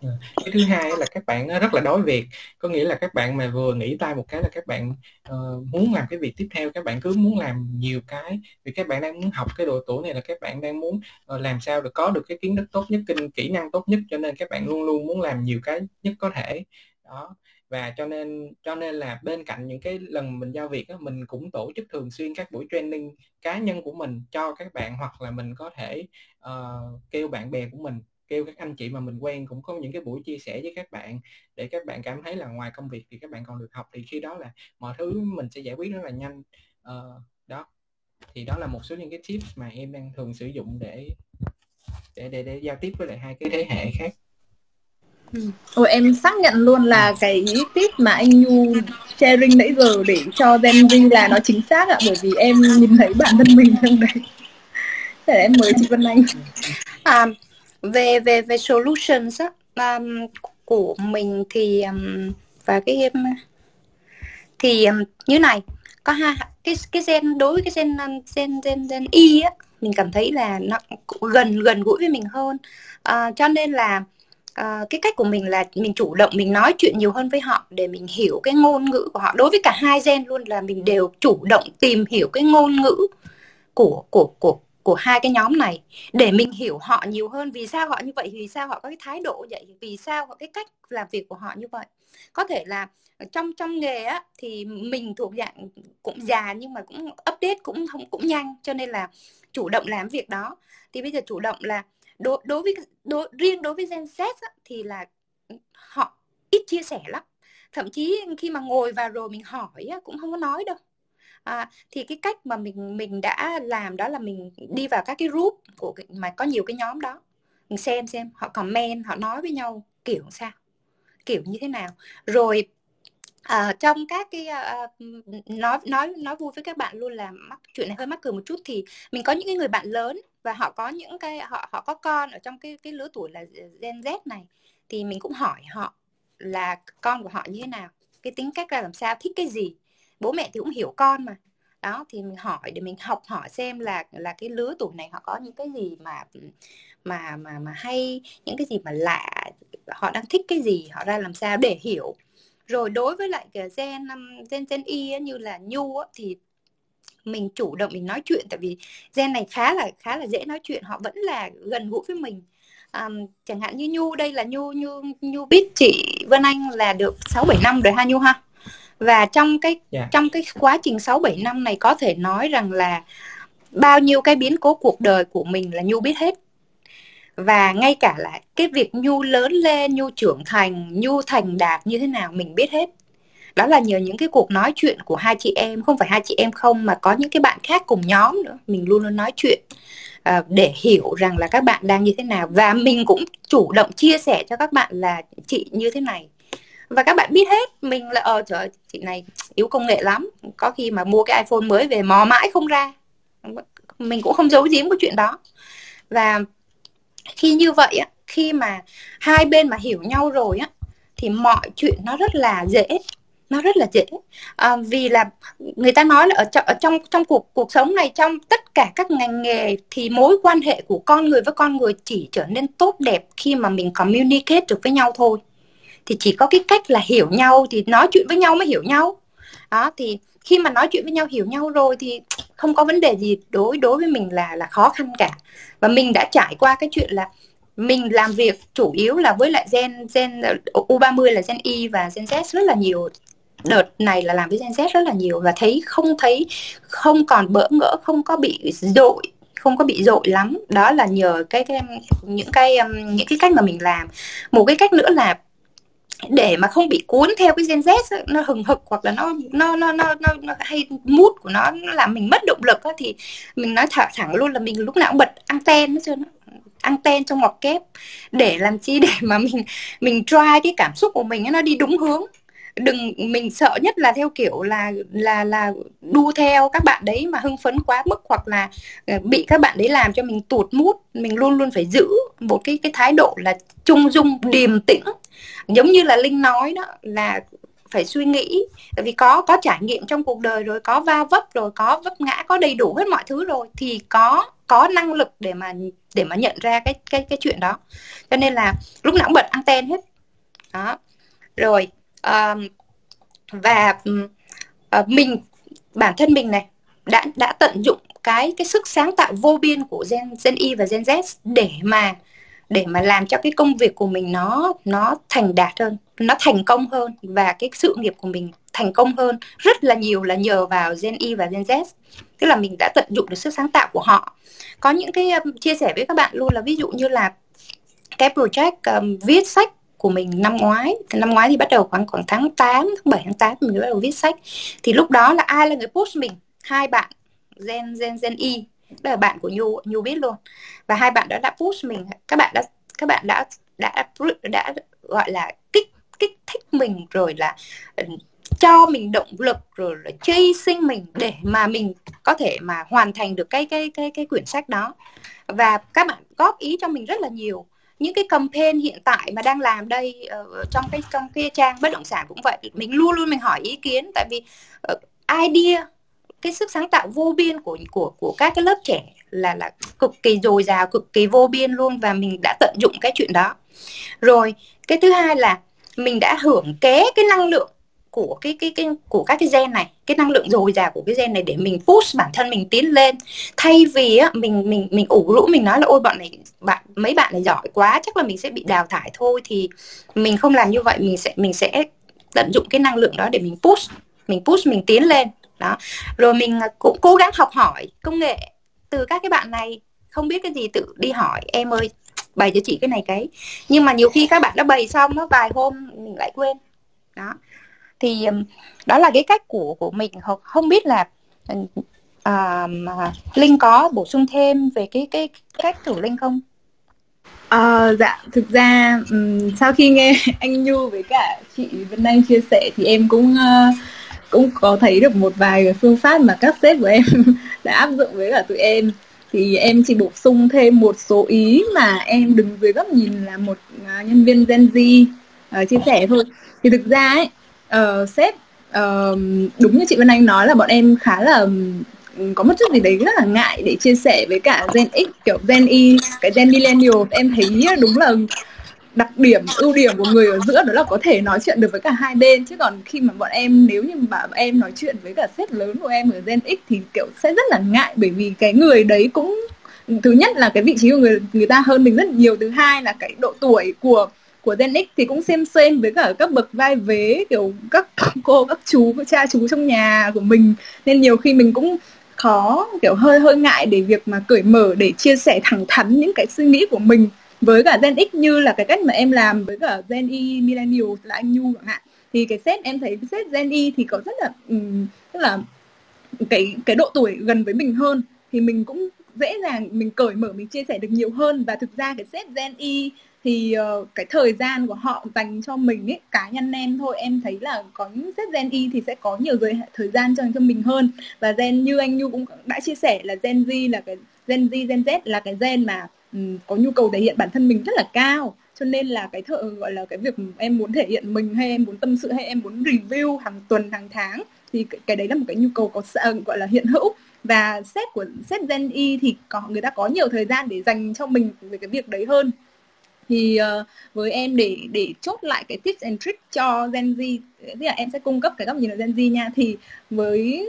Ừ. cái thứ hai là các bạn ờ, rất là đói việc. Có nghĩa là các bạn mà vừa nghĩ tay một cái là các bạn uh, muốn làm cái việc tiếp theo các bạn cứ muốn làm nhiều cái. Vì các bạn đang muốn học cái độ tuổi này là các bạn đang muốn uh, làm sao được có được cái kiến thức tốt nhất kinh kỹ năng tốt nhất. Cho nên các bạn luôn luôn muốn làm nhiều cái nhất có thể. Đó. Và cho nên cho nên là bên cạnh những cái lần mình giao việc đó, mình cũng tổ chức thường xuyên các buổi training cá nhân của mình cho các bạn hoặc là mình có thể uh, kêu bạn bè của mình kêu các anh chị mà mình quen cũng có những cái buổi chia sẻ với các bạn để các bạn cảm thấy là ngoài công việc thì các bạn còn được học thì khi đó là mọi thứ mình sẽ giải quyết rất là nhanh uh, đó thì đó là một số những cái tips mà em đang thường sử dụng để để để, để giao tiếp với lại hai cái thế hệ khác Ừ. Ồ, em xác nhận luôn là cái tip mà anh Nhu sharing nãy giờ để cho Gen Z là nó chính xác ạ bởi vì em nhìn thấy bản thân mình trong đấy. Thế em mời chị Vân Anh. À, về về về solutions á um, của mình thì um, và cái um, thì um, như này. Có hai cái cái gen đối với cái gen um, gen gen gen y á mình cảm thấy là nó gần gần gũi với mình hơn. Uh, cho nên là uh, cái cách của mình là mình chủ động mình nói chuyện nhiều hơn với họ để mình hiểu cái ngôn ngữ của họ. Đối với cả hai gen luôn là mình đều chủ động tìm hiểu cái ngôn ngữ của của của của hai cái nhóm này để mình hiểu họ nhiều hơn. Vì sao họ như vậy? Vì sao họ có cái thái độ vậy? Vì sao họ cái cách làm việc của họ như vậy? Có thể là trong trong nghề á thì mình thuộc dạng cũng già nhưng mà cũng update cũng không cũng nhanh. Cho nên là chủ động làm việc đó. Thì bây giờ chủ động là đối đối với đối, riêng đối với Gen Z á, thì là họ ít chia sẻ lắm. Thậm chí khi mà ngồi vào rồi mình hỏi á, cũng không có nói đâu à, thì cái cách mà mình mình đã làm đó là mình đi vào các cái group của mà có nhiều cái nhóm đó. Mình xem xem họ comment họ nói với nhau kiểu sao kiểu như thế nào. Rồi à, trong các cái uh, nói nói nói vui với các bạn luôn là mắc chuyện này hơi mắc cười một chút thì mình có những cái người bạn lớn và họ có những cái họ họ có con ở trong cái cái lứa tuổi là Gen Z này. Thì mình cũng hỏi họ là con của họ như thế nào cái tính cách ra làm sao thích cái gì bố mẹ thì cũng hiểu con mà. Đó thì mình hỏi để mình học hỏi xem là là cái lứa tuổi này họ có những cái gì mà mà mà mà hay những cái gì mà lạ họ đang thích cái gì họ ra làm sao để hiểu. Rồi đối với lại cái gen um, gen gen y như là nhu ấy, thì mình chủ động mình nói chuyện tại vì gen này khá là khá là dễ nói chuyện họ vẫn là gần gũi với mình. Um, chẳng hạn như nhu đây là nhu nhu nhu biết chị vân anh là được sáu bảy năm rồi ha nhu ha? Và trong cái yeah. Dạ. trong cái quá trình 6 7 năm này có thể nói rằng là bao nhiêu cái biến cố cuộc đời của mình là Nhu biết hết và ngay cả là cái việc Nhu lớn lên, Nhu trưởng thành, Nhu thành đạt như thế nào mình biết hết đó là nhờ những cái cuộc nói chuyện của hai chị em không phải hai chị em không mà có những cái bạn khác cùng nhóm nữa mình luôn luôn nói chuyện uh, để hiểu rằng là các bạn đang như thế nào và mình cũng chủ động chia sẻ cho các bạn là chị như thế này và các bạn biết hết mình là ờ trời chị này yếu công nghệ lắm. Có khi mà mua cái iPhone mới về mò mãi không ra. Mình cũng không giấu giếm cái chuyện đó. Và khi như vậy á khi mà hai bên mà hiểu nhau rồi á thì mọi chuyện nó rất là dễ. Nó rất là dễ. À, vì là người ta nói là ở, ở trong trong cuộc cuộc sống này trong tất cả các ngành nghề thì mối quan hệ của con người với con người chỉ trở nên tốt đẹp khi mà mình communicate được với nhau thôi thì chỉ có cái cách là hiểu nhau thì nói chuyện với nhau mới hiểu nhau. Đó thì khi mà nói chuyện với nhau hiểu nhau rồi thì không có vấn đề gì đối đối với mình là là khó khăn cả. Và mình đã trải qua cái chuyện là mình làm việc chủ yếu là với lại gen gen uh, U30 là gen Y và gen Z rất là nhiều. Đợt này là làm với Gen Z rất là nhiều và thấy không thấy không còn bỡ ngỡ không có bị dội không có bị dội lắm. Đó là nhờ cái, cái những cái um, những cái cách mà mình làm. Một cái cách nữa là để mà không bị cuốn theo cái gen Z ấy, nó hừng hực hoặc là nó nó nó nó nó, nó hay mút của nó, nó làm mình mất động lực ấy, thì mình nói thẳng thẳng luôn là mình lúc nào cũng bật anten hết trơn anten trong ngọc kép để làm chi để (laughs) mà mình mình try cái cảm xúc của mình ấy, nó đi đúng hướng đừng, mình sợ nhất là theo kiểu là là là đu theo các bạn đấy mà hưng phấn quá mức hoặc là ờ, bị các bạn đấy làm cho mình tụt mút mình luôn luôn phải giữ một cái cái thái độ là trung dung, điềm tĩnh. Giống như là linh nói đó, là phải suy nghĩ. Tại vì có có trải nghiệm trong cuộc đời rồi, có va vấp rồi, có vấp ngã, có đầy đủ hết mọi thứ rồi thì có có năng lực để mà để mà nhận ra cái cái cái chuyện đó. Cho nên là lúc nào cũng bật anten hết. Đó. Rồi và uh, mình bản thân mình này đã đã tận dụng cái cái sức sáng tạo vô biên của Gen Gen Y và Gen Z để mà để mà làm cho cái công việc của mình nó nó thành đạt hơn, nó thành công hơn và cái sự nghiệp của mình thành công hơn rất là nhiều là nhờ vào Gen Y và Gen Z. Tức là mình đã tận dụng được sức sáng tạo của họ. Có những cái um, chia sẻ với các bạn luôn là ví dụ như là cái project um, viết sách của mình năm ngoái. Năm ngoái thì bắt đầu khoảng khoảng tháng 8 tháng 7 tháng 8 mình mới bắt đầu viết sách. Thì lúc đó là ai là người push mình? Hai bạn Gen Gen Gen Y. Đó là bạn của Nhu Nhu biết luôn. Và hai bạn đó đã push mình. Các bạn đã các bạn đã đã đã, đã gọi là kích kích thích mình rồi là ừ, cho mình động lực rồi là chơi sinh mình để mà mình có thể mà hoàn thành được cái cái cái cái quyển sách đó. Và các bạn góp ý cho mình rất là nhiều những cái campaign hiện tại mà đang làm đây uh, trong cái trong cái trang bất động sản cũng vậy mình luôn luôn mình hỏi ý kiến. Tại vì uh, idea cái sức sáng tạo vô biên của của của các cái lớp trẻ là là cực kỳ dồi dào cực kỳ vô biên luôn và mình đã tận dụng cái chuyện đó. Rồi cái thứ hai là mình đã hưởng ké cái năng lượng của cái cái cái, của các cái gen này, cái năng lượng dồi dào của cái gen này để mình push bản thân mình tiến lên. Thay vì á, mình mình mình ủ rũ, mình nói là, ôi, bọn này, bạn, mấy bạn này giỏi quá, chắc là mình sẽ bị đào thải thôi. Thì mình không làm như vậy, mình sẽ mình sẽ tận dụng cái năng lượng đó để mình push mình push, mình tiến lên. Đó. Rồi mình à, cũng cố gắng học hỏi công nghệ từ các cái bạn này. Không biết cái gì tự đi hỏi, em ơi, bày cho chị cái này cái. Nhưng mà nhiều khi các bạn đã bày xong nó vài hôm mình lại quên. Đó thì đó là cái cách của của mình. Không biết là à, linh có bổ sung thêm về cái cái cách của linh không? À, dạ. Thực ra um, sau khi nghe (laughs) anh Nhu với cả chị Vân Anh chia sẻ thì em cũng uh, cũng có thấy được một vài phương pháp mà các sếp của em (laughs) đã áp dụng với cả tụi em. Thì em chỉ bổ sung thêm một số ý mà em đứng dưới góc nhìn là một uh, nhân viên Gen Z uh, chia sẻ thôi. Thì thực ra ấy uh, sếp uh, đúng như chị Vân Anh nói là bọn em khá là có một chút gì đấy rất là ngại để chia sẻ với cả Gen X kiểu Gen Y cái Gen Millennial. Em thấy đúng là đặc điểm ưu điểm của người ở giữa đó là có thể nói chuyện được với cả hai bên. Chứ còn khi mà bọn em nếu như mà em nói chuyện với cả sếp lớn của em ở Gen X thì kiểu sẽ rất là ngại. Bởi vì cái người đấy cũng thứ nhất là cái vị trí của người người ta hơn mình rất nhiều. Thứ hai là cái độ tuổi của của Gen X thì cũng xem xem với cả các bậc vai vế kiểu các cô các chú các cha chú trong nhà của mình. Nên nhiều khi mình cũng khó kiểu hơi hơi ngại để việc mà cởi mở để chia sẻ thẳng thắn những cái suy nghĩ của mình với cả Gen X như là cái cách mà em làm với cả Gen Y Millennial là anh Nhu chẳng hạn. Thì cái set em thấy cái set Gen Y thì có rất là um, tức là cái cái độ tuổi gần với mình hơn. Thì mình cũng dễ dàng mình cởi mở mình chia sẻ được nhiều hơn. Và thực ra cái set Gen Y thì uh, cái thời gian của họ dành cho mình ấy cá nhân em thôi em thấy là có những set Gen Y thì sẽ có nhiều giới thời gian cho cho mình hơn. Và Gen như anh Nhu cũng đã chia sẻ là Gen Z là cái Gen Z Gen Z là cái gen mà um, có nhu cầu thể hiện bản thân mình rất là cao. Cho nên là cái thợ gọi là cái việc em muốn thể hiện mình hay em muốn tâm sự hay em muốn review hàng tuần hàng tháng thì cái, cái đấy là một cái nhu cầu có gọi là hiện hữu. Và set của set Gen Y thì có người ta có nhiều thời gian để dành cho mình về cái việc đấy hơn thì uh, với em để để chốt lại cái tips and tricks cho Gen Z tức là em sẽ cung cấp cái góc nhìn của Gen Z nha. Thì với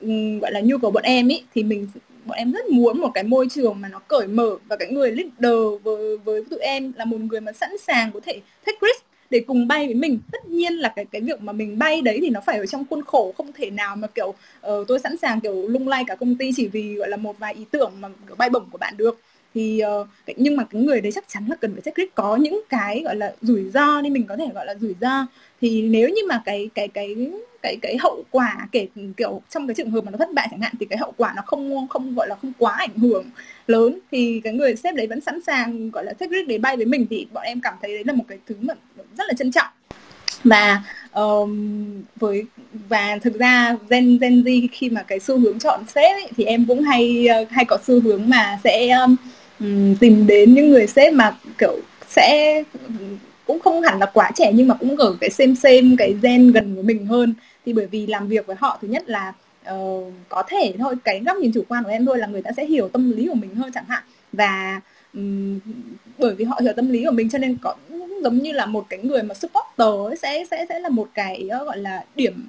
um, gọi là nhu cầu bọn em ý thì mình bọn em rất muốn một cái môi trường mà nó cởi mở và cái người leader với với tụi em là một người mà sẵn sàng có thể take risk để cùng bay với mình. Tất nhiên là cái cái việc mà mình bay đấy thì nó phải ở trong khuôn khổ không thể nào mà kiểu uh, tôi sẵn sàng kiểu lung lay cả công ty chỉ vì gọi là một vài ý tưởng mà kiểu bay bổng của bạn được thì uh, nhưng mà cái người đấy chắc chắn là cần phải checklist. Có những cái gọi là rủi ro nên mình có thể gọi là rủi ro. Thì nếu như mà cái cái cái cái cái hậu quả kể kiểu trong cái trường hợp mà nó thất bại chẳng hạn thì cái hậu quả nó không không gọi là không quá ảnh hưởng lớn thì cái người sếp đấy vẫn sẵn sàng gọi là checklist để bay với mình thì bọn em cảm thấy đấy là một cái thứ mà rất là trân trọng. Và um, với và thực ra Gen Gen Z khi mà cái xu hướng chọn sếp ấy, thì em cũng hay ờ, hay có xu hướng mà sẽ um, tìm đến những người sếp mà kiểu sẽ cũng không hẳn là quá trẻ nhưng mà cũng ở cái xem xem cái gen gần với mình hơn. Thì bởi vì làm việc với họ thứ nhất là uh, có thể thôi cái góc nhìn chủ quan của em thôi là người ta sẽ hiểu tâm lý của mình hơn chẳng hạn. Và um, bởi vì họ hiểu tâm lý của mình cho nên có giống như là một cái người mà supporter ấy, sẽ sẽ sẽ là một cái uh, gọi là điểm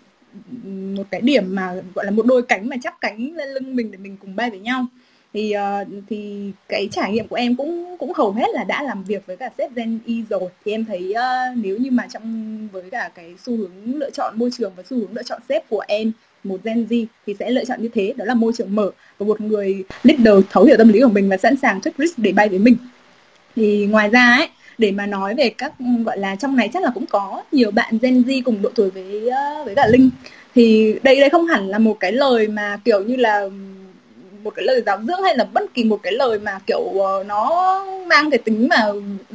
một cái điểm mà gọi là một đôi cánh mà chắp cánh lên lưng mình để mình cùng bay với nhau thì uh, thì cái trải nghiệm của em cũng cũng hầu hết là đã làm việc với cả sếp Gen Y rồi. Thì em thấy uh, nếu như mà trong với cả cái xu hướng lựa chọn môi trường và xu hướng lựa chọn sếp của em một Gen Z thì sẽ lựa chọn như thế. Đó là môi trường mở và một người leader thấu hiểu tâm lý của mình và sẵn sàng take risk để bay với mình. Thì ngoài ra ấy để mà nói về các gọi là trong này chắc là cũng có nhiều bạn Gen Z cùng độ tuổi với ờ, với cả Linh. Thì đây đây không hẳn là một cái lời mà kiểu như là một cái lời giáo dưỡng hay là bất kỳ một cái lời mà kiểu uh, nó mang cái tính mà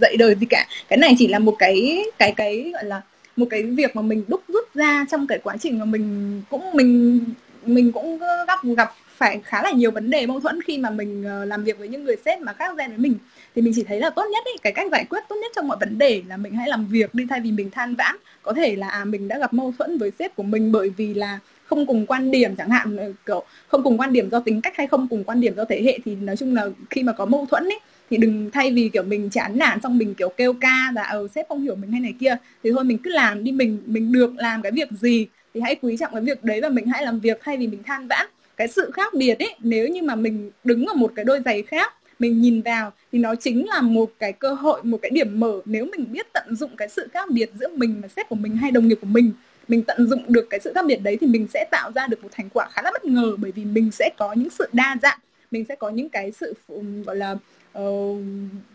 dạy đời gì cả. Cái này chỉ là một cái cái cái gọi là một cái việc mà mình đúc rút ra trong cái quá trình mà mình cũng mình mình cũng gặp gặp phải khá là nhiều vấn đề mâu thuẫn khi mà mình ờ, làm việc với những người sếp mà khác gen với mình. Thì mình chỉ thấy là tốt nhất ý, cái cách giải quyết tốt nhất trong mọi vấn đề là mình hãy làm việc đi thay vì mình than vãn. Có thể là à, mình đã gặp mâu thuẫn với sếp của mình bởi vì là không cùng quan điểm chẳng hạn, kiểu, không cùng quan điểm do tính cách hay không cùng quan điểm do thế hệ thì nói chung là khi mà có mâu thuẫn ấy, thì đừng thay vì, kiểu, mình chán nản xong mình, kiểu, kêu ca là ờ sếp không hiểu mình hay này kia, thì thôi mình cứ làm đi, mình mình được làm cái việc gì thì hãy quý trọng cái việc đấy và mình hãy làm việc thay vì mình than vãn. Cái sự khác biệt ấy, nếu như mà mình đứng ở một cái đôi giày khác, mình nhìn vào thì nó chính là một cái cơ hội, một cái điểm mở nếu mình biết tận dụng cái sự khác biệt giữa mình và sếp của mình hay đồng nghiệp của mình mình tận dụng được cái sự khác biệt đấy thì mình sẽ tạo ra được một thành quả khá là bất ngờ bởi vì mình sẽ có những sự đa dạng mình sẽ có những cái sự gọi là uh,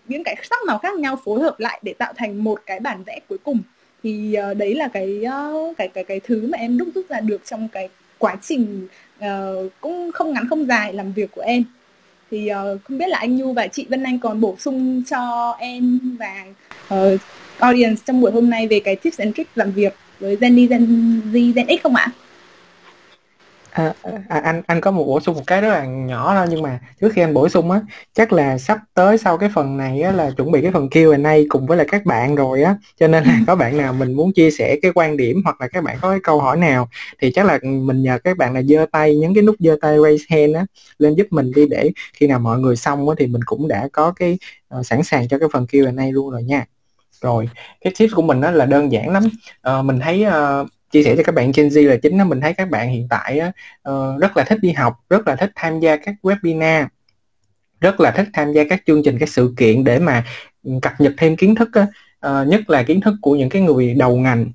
những cái sắc màu khác nhau phối hợp lại để tạo thành một cái bản vẽ cuối cùng. Thì uh, đấy là cái uh, cái cái cái thứ mà em đúc rút ra được trong cái quá trình uh, cũng không ngắn không dài làm việc của em. Thì uh, không biết là anh Nhu và chị Vân Anh còn bổ sung cho em và uh, audience trong buổi hôm nay về cái tips and tricks làm việc với Gen Z, Gen Z, Gen X không ạ? À, à, anh anh có một bổ sung một cái rất là nhỏ thôi nhưng mà trước khi anh bổ sung á chắc là sắp tới sau cái phần này á là chuẩn bị cái phần Q&A cùng với lại các bạn rồi á cho nên là (laughs) có bạn nào mình muốn chia sẻ cái quan điểm hoặc là các bạn có cái câu hỏi nào thì chắc là mình nhờ các bạn là giơ tay nhấn cái nút giơ tay raise hand á lên giúp mình đi để khi nào mọi người xong á thì mình cũng đã có cái uh, sẵn sàng cho cái phần Q&A luôn rồi nha rồi cái tip của mình đó là đơn giản lắm. À, mình thấy uh, chia sẻ cho các bạn Gen Z là chính đó mình thấy các bạn hiện tại uh, rất là thích đi học rất là thích tham gia các webinar rất là thích tham gia các chương trình các sự kiện để mà ừ, cập nhật thêm kiến thức á. uh, nhất là kiến thức của những cái người đầu ngành.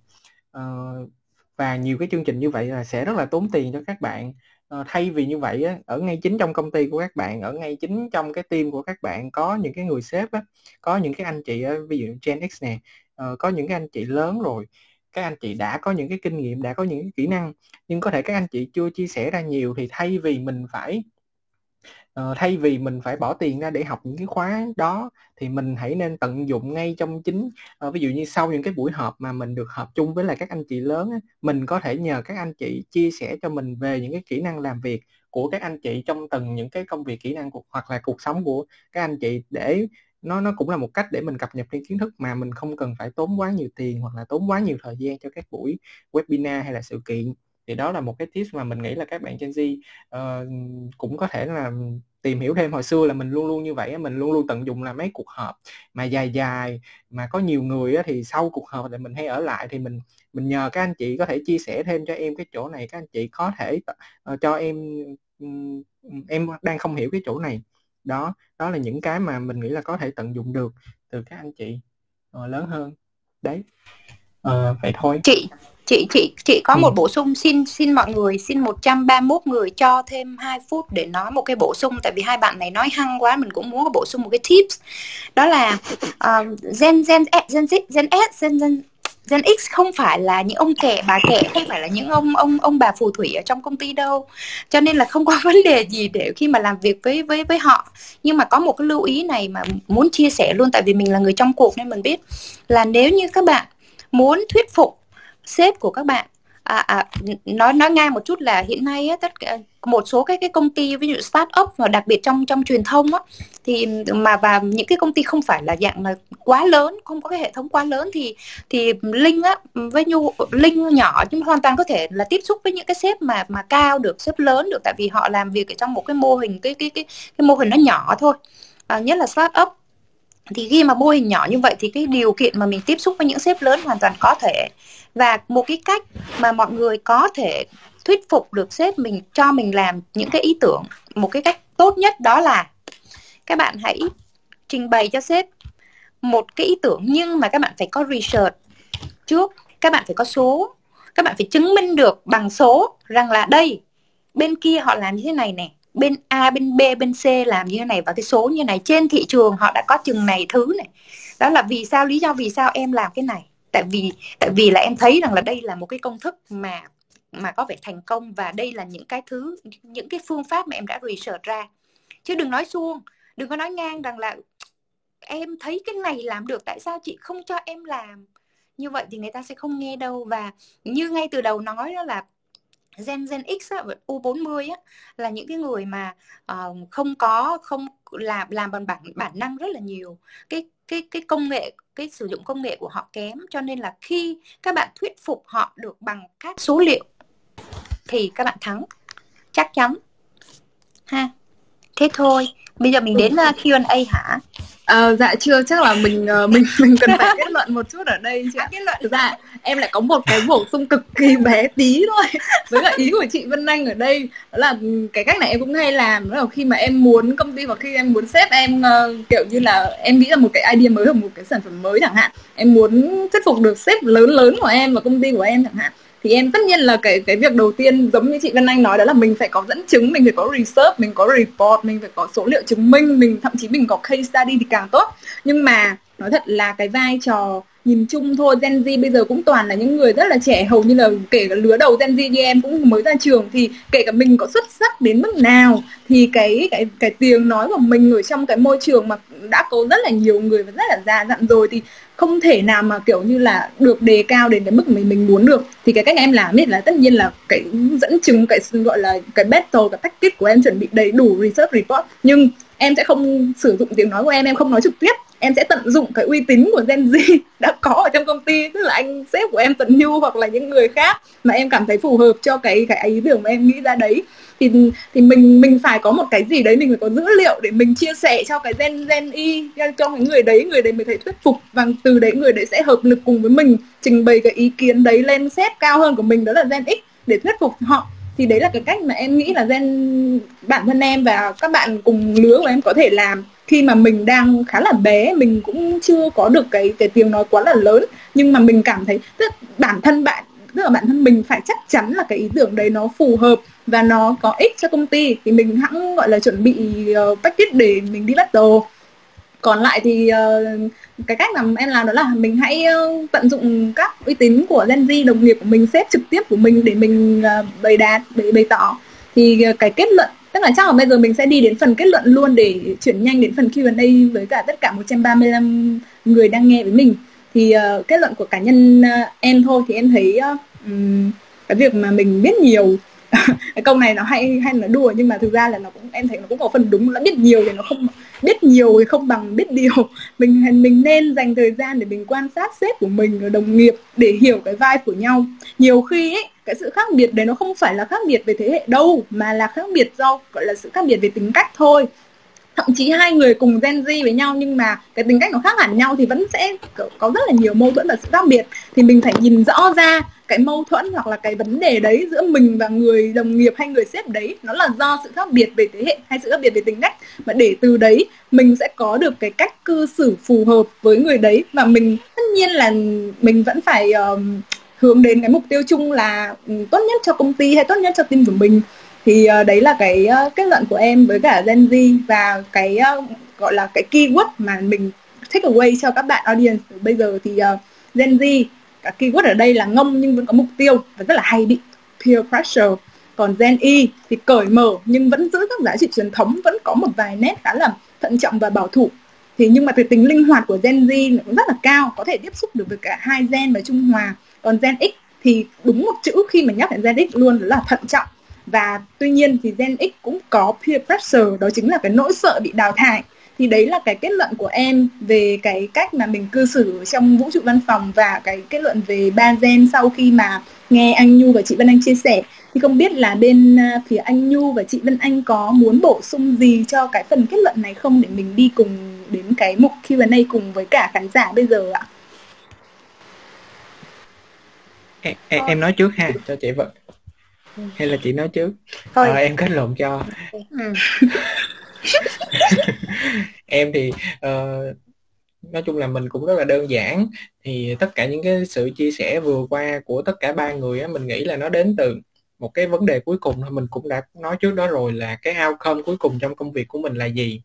Uh, và nhiều cái chương trình như vậy là sẽ rất là tốn tiền cho các bạn. Ờ, thay vì như vậy á, ở ngay chính trong công ty của các bạn ở ngay chính trong cái team của các bạn có những cái người sếp á, có những cái anh chị á, ví dụ Gen X nè ờ, có những cái anh chị lớn rồi các anh chị đã có những cái kinh nghiệm đã có những cái kỹ năng nhưng có thể các anh chị chưa chia sẻ ra nhiều thì thay vì mình phải uh, thay vì mình phải bỏ tiền ra để học những cái khóa đó thì mình hãy nên tận dụng ngay trong chính uh, ví dụ như sau những cái buổi họp mà mình được họp chung với lại các anh chị lớn á, mình có thể nhờ các anh chị chia sẻ cho mình về những cái kỹ năng làm việc của các anh chị trong từng những cái công việc kỹ năng của, hoặc là cuộc sống của các anh chị để nó nó cũng là một cách để mình cập nhật thêm kiến thức mà mình không cần phải tốn quá nhiều tiền hoặc là tốn quá nhiều thời gian cho các buổi webinar hay là sự kiện thì đó là một cái tips mà mình nghĩ là các bạn Gen Z uh, cũng có thể là tìm hiểu thêm. Hồi xưa là mình luôn luôn như vậy mình luôn luôn tận dụng là mấy cuộc họp mà dài dài mà có nhiều người thì sau cuộc họp thì mình hay ở lại. Thì mình mình nhờ các anh chị có thể chia sẻ thêm cho em cái chỗ này các anh chị có thể uh, cho em em đang không hiểu cái chỗ này. Đó đó là những cái mà mình nghĩ là có thể tận dụng được từ các anh chị uh, lớn hơn. Đấy uh, vậy thôi. Chị chị chị chị có ừ. một bổ sung xin xin mọi người xin 131 người cho thêm 2 phút để nói một cái bổ sung tại vì hai bạn này nói hăng quá mình cũng muốn có bổ sung một cái tips. Đó là uh, gen gen gen Z gen S gen gen Gen X không phải là những ông kẻ bà kẻ không phải là những ông ông ông bà phù thủy ở trong công ty đâu. Cho nên là không có (laughs) vấn đề gì để khi mà làm việc với với với họ. Nhưng mà có một cái lưu ý này mà muốn chia sẻ luôn tại vì mình là người trong cuộc nên mình biết là nếu như các bạn muốn thuyết phục sếp của các bạn. À, à, nói nói ngang một chút là hiện nay á, tất cả một số các cái công ty ví dụ start up và đặc biệt trong trong truyền thông á thì mà và những cái công ty không phải là dạng là quá lớn không có cái hệ thống quá lớn thì thì linh á với nhu linh nhỏ nhưng hoàn toàn có thể là tiếp xúc với những cái sếp mà mà cao được sếp lớn được tại vì họ làm việc ở trong một cái mô hình cái cái cái cái mô hình nó nhỏ thôi. À, nhất là start up thì khi mà mô hình nhỏ như vậy thì cái điều kiện mà mình tiếp xúc với những sếp lớn hoàn toàn có thể và một cái cách mà mọi người có thể thuyết phục được sếp mình, cho mình làm những cái ý tưởng, một cái cách tốt nhất đó là, các bạn hãy trình bày cho sếp một cái ý tưởng nhưng mà các bạn phải có research trước, các bạn phải có số, các bạn phải chứng minh được bằng số rằng là đây, bên kia họ làm như thế này nè, bên A, bên B, bên C làm như thế này và cái số như này, trên thị trường họ đã có chừng này thứ này. Đó là vì sao, lý do vì sao em làm cái này tại vì tại vì là em thấy rằng là đây là một cái công thức mà mà có vẻ thành công và đây là những cái thứ những cái phương pháp mà em đã research ra. Chứ đừng nói suông đừng có nói ngang rằng là em thấy cái này làm được tại sao chị không cho em làm? Như vậy thì người ta sẽ không nghe đâu. Và như ngay từ đầu nói đó là Gen Gen X á, U40 á, là những cái người mà uh, không có không làm làm bằng bản bản năng rất là nhiều. Cái cái cái công nghệ, cái sử dụng công nghệ của họ kém, cho nên là khi các bạn thuyết phục họ được bằng các số liệu thì các bạn thắng. Chắc chắn. Ha thế thôi bây giờ mình đến uh, Q&A hả À, dạ chưa chắc là mình uh, mình (laughs) mình cần phải kết luận một chút ở đây chứ. À, kết luận. Ra em lại có một cái bổ sung cực kỳ bé tí thôi. Với lại ý của chị Vân Anh ở đây đó là cái cách này em cũng hay làm đó là khi mà em muốn công ty hoặc khi em muốn sếp em uh, kiểu như là em nghĩ ra một cái idea mới hoặc một cái sản phẩm mới chẳng hạn. Em muốn thuyết phục được sếp lớn lớn của em và công ty của em chẳng hạn thì em tất nhiên là cái cái việc đầu tiên giống như chị Vân Anh nói đó là mình phải có dẫn chứng, mình phải có research, mình có report, mình phải có số liệu chứng minh, mình, thậm chí mình có case study thì càng tốt. Nhưng mà nói thật là cái vai trò nhìn chung thôi, Gen Z bây giờ cũng toàn là những người rất là trẻ, hầu như là kể cả lứa đầu Gen Z như em cũng mới ra trường thì kể cả mình có xuất sắc đến mức nào thì cái cái cái tiếng nói của mình ở trong cái môi trường mà đã có rất là nhiều người và rất là già dặn rồi thì không thể nào mà kiểu như là được đề cao đến cái mức mình mình muốn được. Thì cái cách em làm ấy là tất nhiên là cái dẫn chứng, cái gọi là cái battle, cái tactic của em chuẩn bị đầy đủ research report. Nhưng em sẽ không sử dụng tiếng nói của em em không nói trực tiếp em sẽ tận dụng cái uy tín của Gen Z (laughs) đã có ở trong công ty. Tức là anh sếp của em Tần Nhu hoặc là những người khác mà em cảm thấy phù hợp cho cái cái ý tưởng mà em nghĩ ra đấy. Thì thì mình mình phải có một cái gì đấy mình phải có dữ liệu để mình chia sẻ cho cái gen gen y, cho cái người đấy. Người đấy mới thấy thuyết phục và từ đấy người đấy sẽ hợp lực cùng với mình, trình bày cái ý kiến đấy lên sếp cao hơn của mình, đó là gen x, để thuyết phục họ. Thì đấy là cái cách mà em nghĩ là gen, bản thân em và các bạn cùng lứa của em có thể làm khi mà mình đang khá là bé mình cũng chưa có được cái cái tiếng nói quá là lớn. Nhưng mà mình cảm thấy tức bản thân bạn tức là bản thân mình phải chắc chắn là cái ý tưởng đấy nó phù hợp và nó có ích cho công ty thì mình hãng gọi là chuẩn bị uh, package để mình đi battle còn lại thì uh, cái cách mà em làm đó là mình hãy uh, tận dụng các uy tín của Gen Z đồng nghiệp của mình sếp trực tiếp của mình để mình uh, bày đạt bày, bày tỏ. Thì uh, cái kết luận tức là chắc là bây giờ mình sẽ đi đến phần kết luận luôn để chuyển nhanh đến phần Q&A với cả tất cả 135 người đang nghe với mình. Thì uh, kết luận của cá nhân uh, em thôi thì em thấy uh, um, cái việc mà mình biết nhiều cái (laughs) câu này nó hay hay là đùa nhưng mà thực ra là nó cũng em thấy nó cũng có phần đúng là biết nhiều thì nó không biết nhiều thì không bằng biết điều. (laughs) Mình mình nên dành thời gian để mình quan sát sếp của mình đồng nghiệp để hiểu cái vai của nhau. Nhiều khi ấy cái sự khác biệt đấy nó không phải là khác biệt về thế hệ đâu mà là khác biệt do gọi là sự khác biệt về tính cách thôi. Thậm chí hai người cùng Gen Z với nhau nhưng mà cái tính cách nó khác hẳn nhau thì vẫn sẽ có rất là nhiều mâu thuẫn và sự khác biệt. Thì mình phải nhìn rõ ra cái mâu thuẫn hoặc là cái vấn đề đấy giữa mình và người đồng nghiệp hay người sếp đấy nó là do sự khác biệt về thế hệ hay sự khác biệt về tính cách. Mà để từ đấy mình sẽ có được cái cách cư xử phù hợp với người đấy và mình tất nhiên là mình vẫn phải um, hướng đến cái mục tiêu chung là ừ, tốt nhất cho công ty hay tốt nhất cho team của mình. Thì uh, đấy là cái uh, kết luận của em với cả Gen Z và cái uh, gọi là cái keyword mà mình take away cho các bạn audience. Bây giờ thì uh, Gen Z cả keyword ở đây là ngông nhưng vẫn có mục tiêu và rất là hay bị peer pressure. Còn Gen Y thì cởi mở nhưng vẫn giữ các giá trị truyền thống vẫn có một vài nét khá là thận trọng và bảo thủ. Thì nhưng mà cái tính linh hoạt của Gen Z cũng rất là cao có thể tiếp xúc được với cả hai gen và trung hòa còn Gen X thì đúng một chữ khi mà nhắc đến Gen X luôn là thận trọng. Và tuy nhiên thì Gen X cũng có peer pressure, đó chính là cái nỗi sợ bị đào thải. Thì đấy là cái kết luận của em về cái cách mà mình cư xử trong vũ trụ văn phòng và cái kết luận về ba gen sau khi mà nghe anh Nhu và chị Vân Anh chia sẻ. Thì không biết là bên à, phía anh Nhu và chị Vân Anh có muốn bổ sung gì cho cái phần kết luận này không để mình đi cùng đến cái mục Q&A cùng với cả khán giả bây giờ ạ? Em, em, em nói trước ha cho chị vợ hay là chị nói trước? Thôi. À, em kết luận cho. Ừ. (laughs) em thì uh, nói chung là mình cũng rất là đơn giản. Thì tất cả những cái sự chia sẻ vừa qua của tất cả ba người á mình nghĩ là nó đến từ một cái vấn đề cuối cùng thôi. Mình cũng đã nói trước đó rồi là cái outcome cuối cùng trong công việc của mình là gì.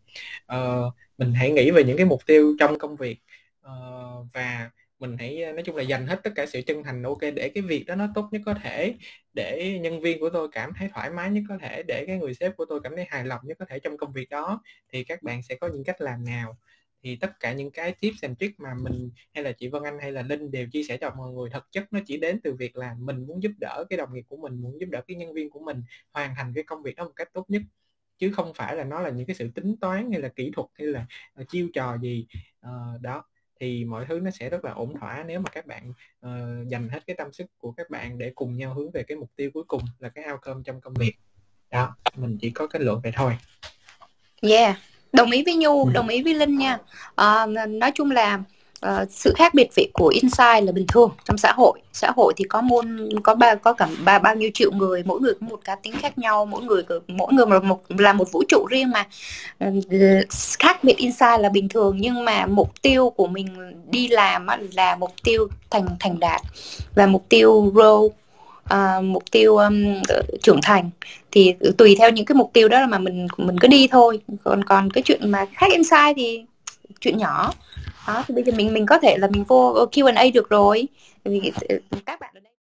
Uh, mình hãy nghĩ về những cái mục tiêu trong công việc. Uh, và mình hãy ờ, nói chung là dành hết tất cả sự chân thành ok để cái việc đó nó tốt nhất có thể để nhân viên của tôi cảm thấy thoải mái nhất có thể để cái người sếp của tôi cảm thấy hài lòng nhất có thể trong công việc đó thì các bạn sẽ có những cách làm nào. Thì tất cả những cái tips and tricks mà mình hay là chị Vân Anh hay là Linh đều chia sẻ cho mọi người thực chất nó chỉ đến từ việc là mình muốn giúp đỡ cái đồng nghiệp của mình muốn giúp đỡ cái nhân viên của mình hoàn thành cái công việc đó một cách tốt nhất. Chứ không phải là nó là những cái sự tính toán hay là kỹ thuật hay là ờ, chiêu trò gì uh, đó thì mọi thứ nó sẽ rất là ổn thỏa nếu mà các bạn uh, dành hết cái tâm sức của các bạn để cùng nhau hướng về cái mục tiêu cuối cùng là cái outcome trong công việc. Đó mình chỉ có kết luận vậy thôi. Yeah đồng ý với nhu ừ. đồng ý với linh nha. À, nói chung là uh, sự khác biệt về của insight là bình thường trong xã hội. Xã hội thì có môn có ba có cả ba bao nhiêu triệu người mỗi người có một cá tính khác nhau mỗi người mỗi người là một là một vũ trụ riêng mà. Uh, khác biệt insight là bình thường nhưng mà mục tiêu của mình đi làm là mục tiêu thành thành đạt và mục tiêu grow uh, mục tiêu um, trưởng thành. Thì tùy theo những cái mục tiêu đó là mà mình mình cứ đi thôi. Còn còn cái chuyện mà khác insight thì chuyện nhỏ đó, thì bây giờ mình mình có thể là mình vô Q&A được rồi. Vì ừ, các bạn ở đây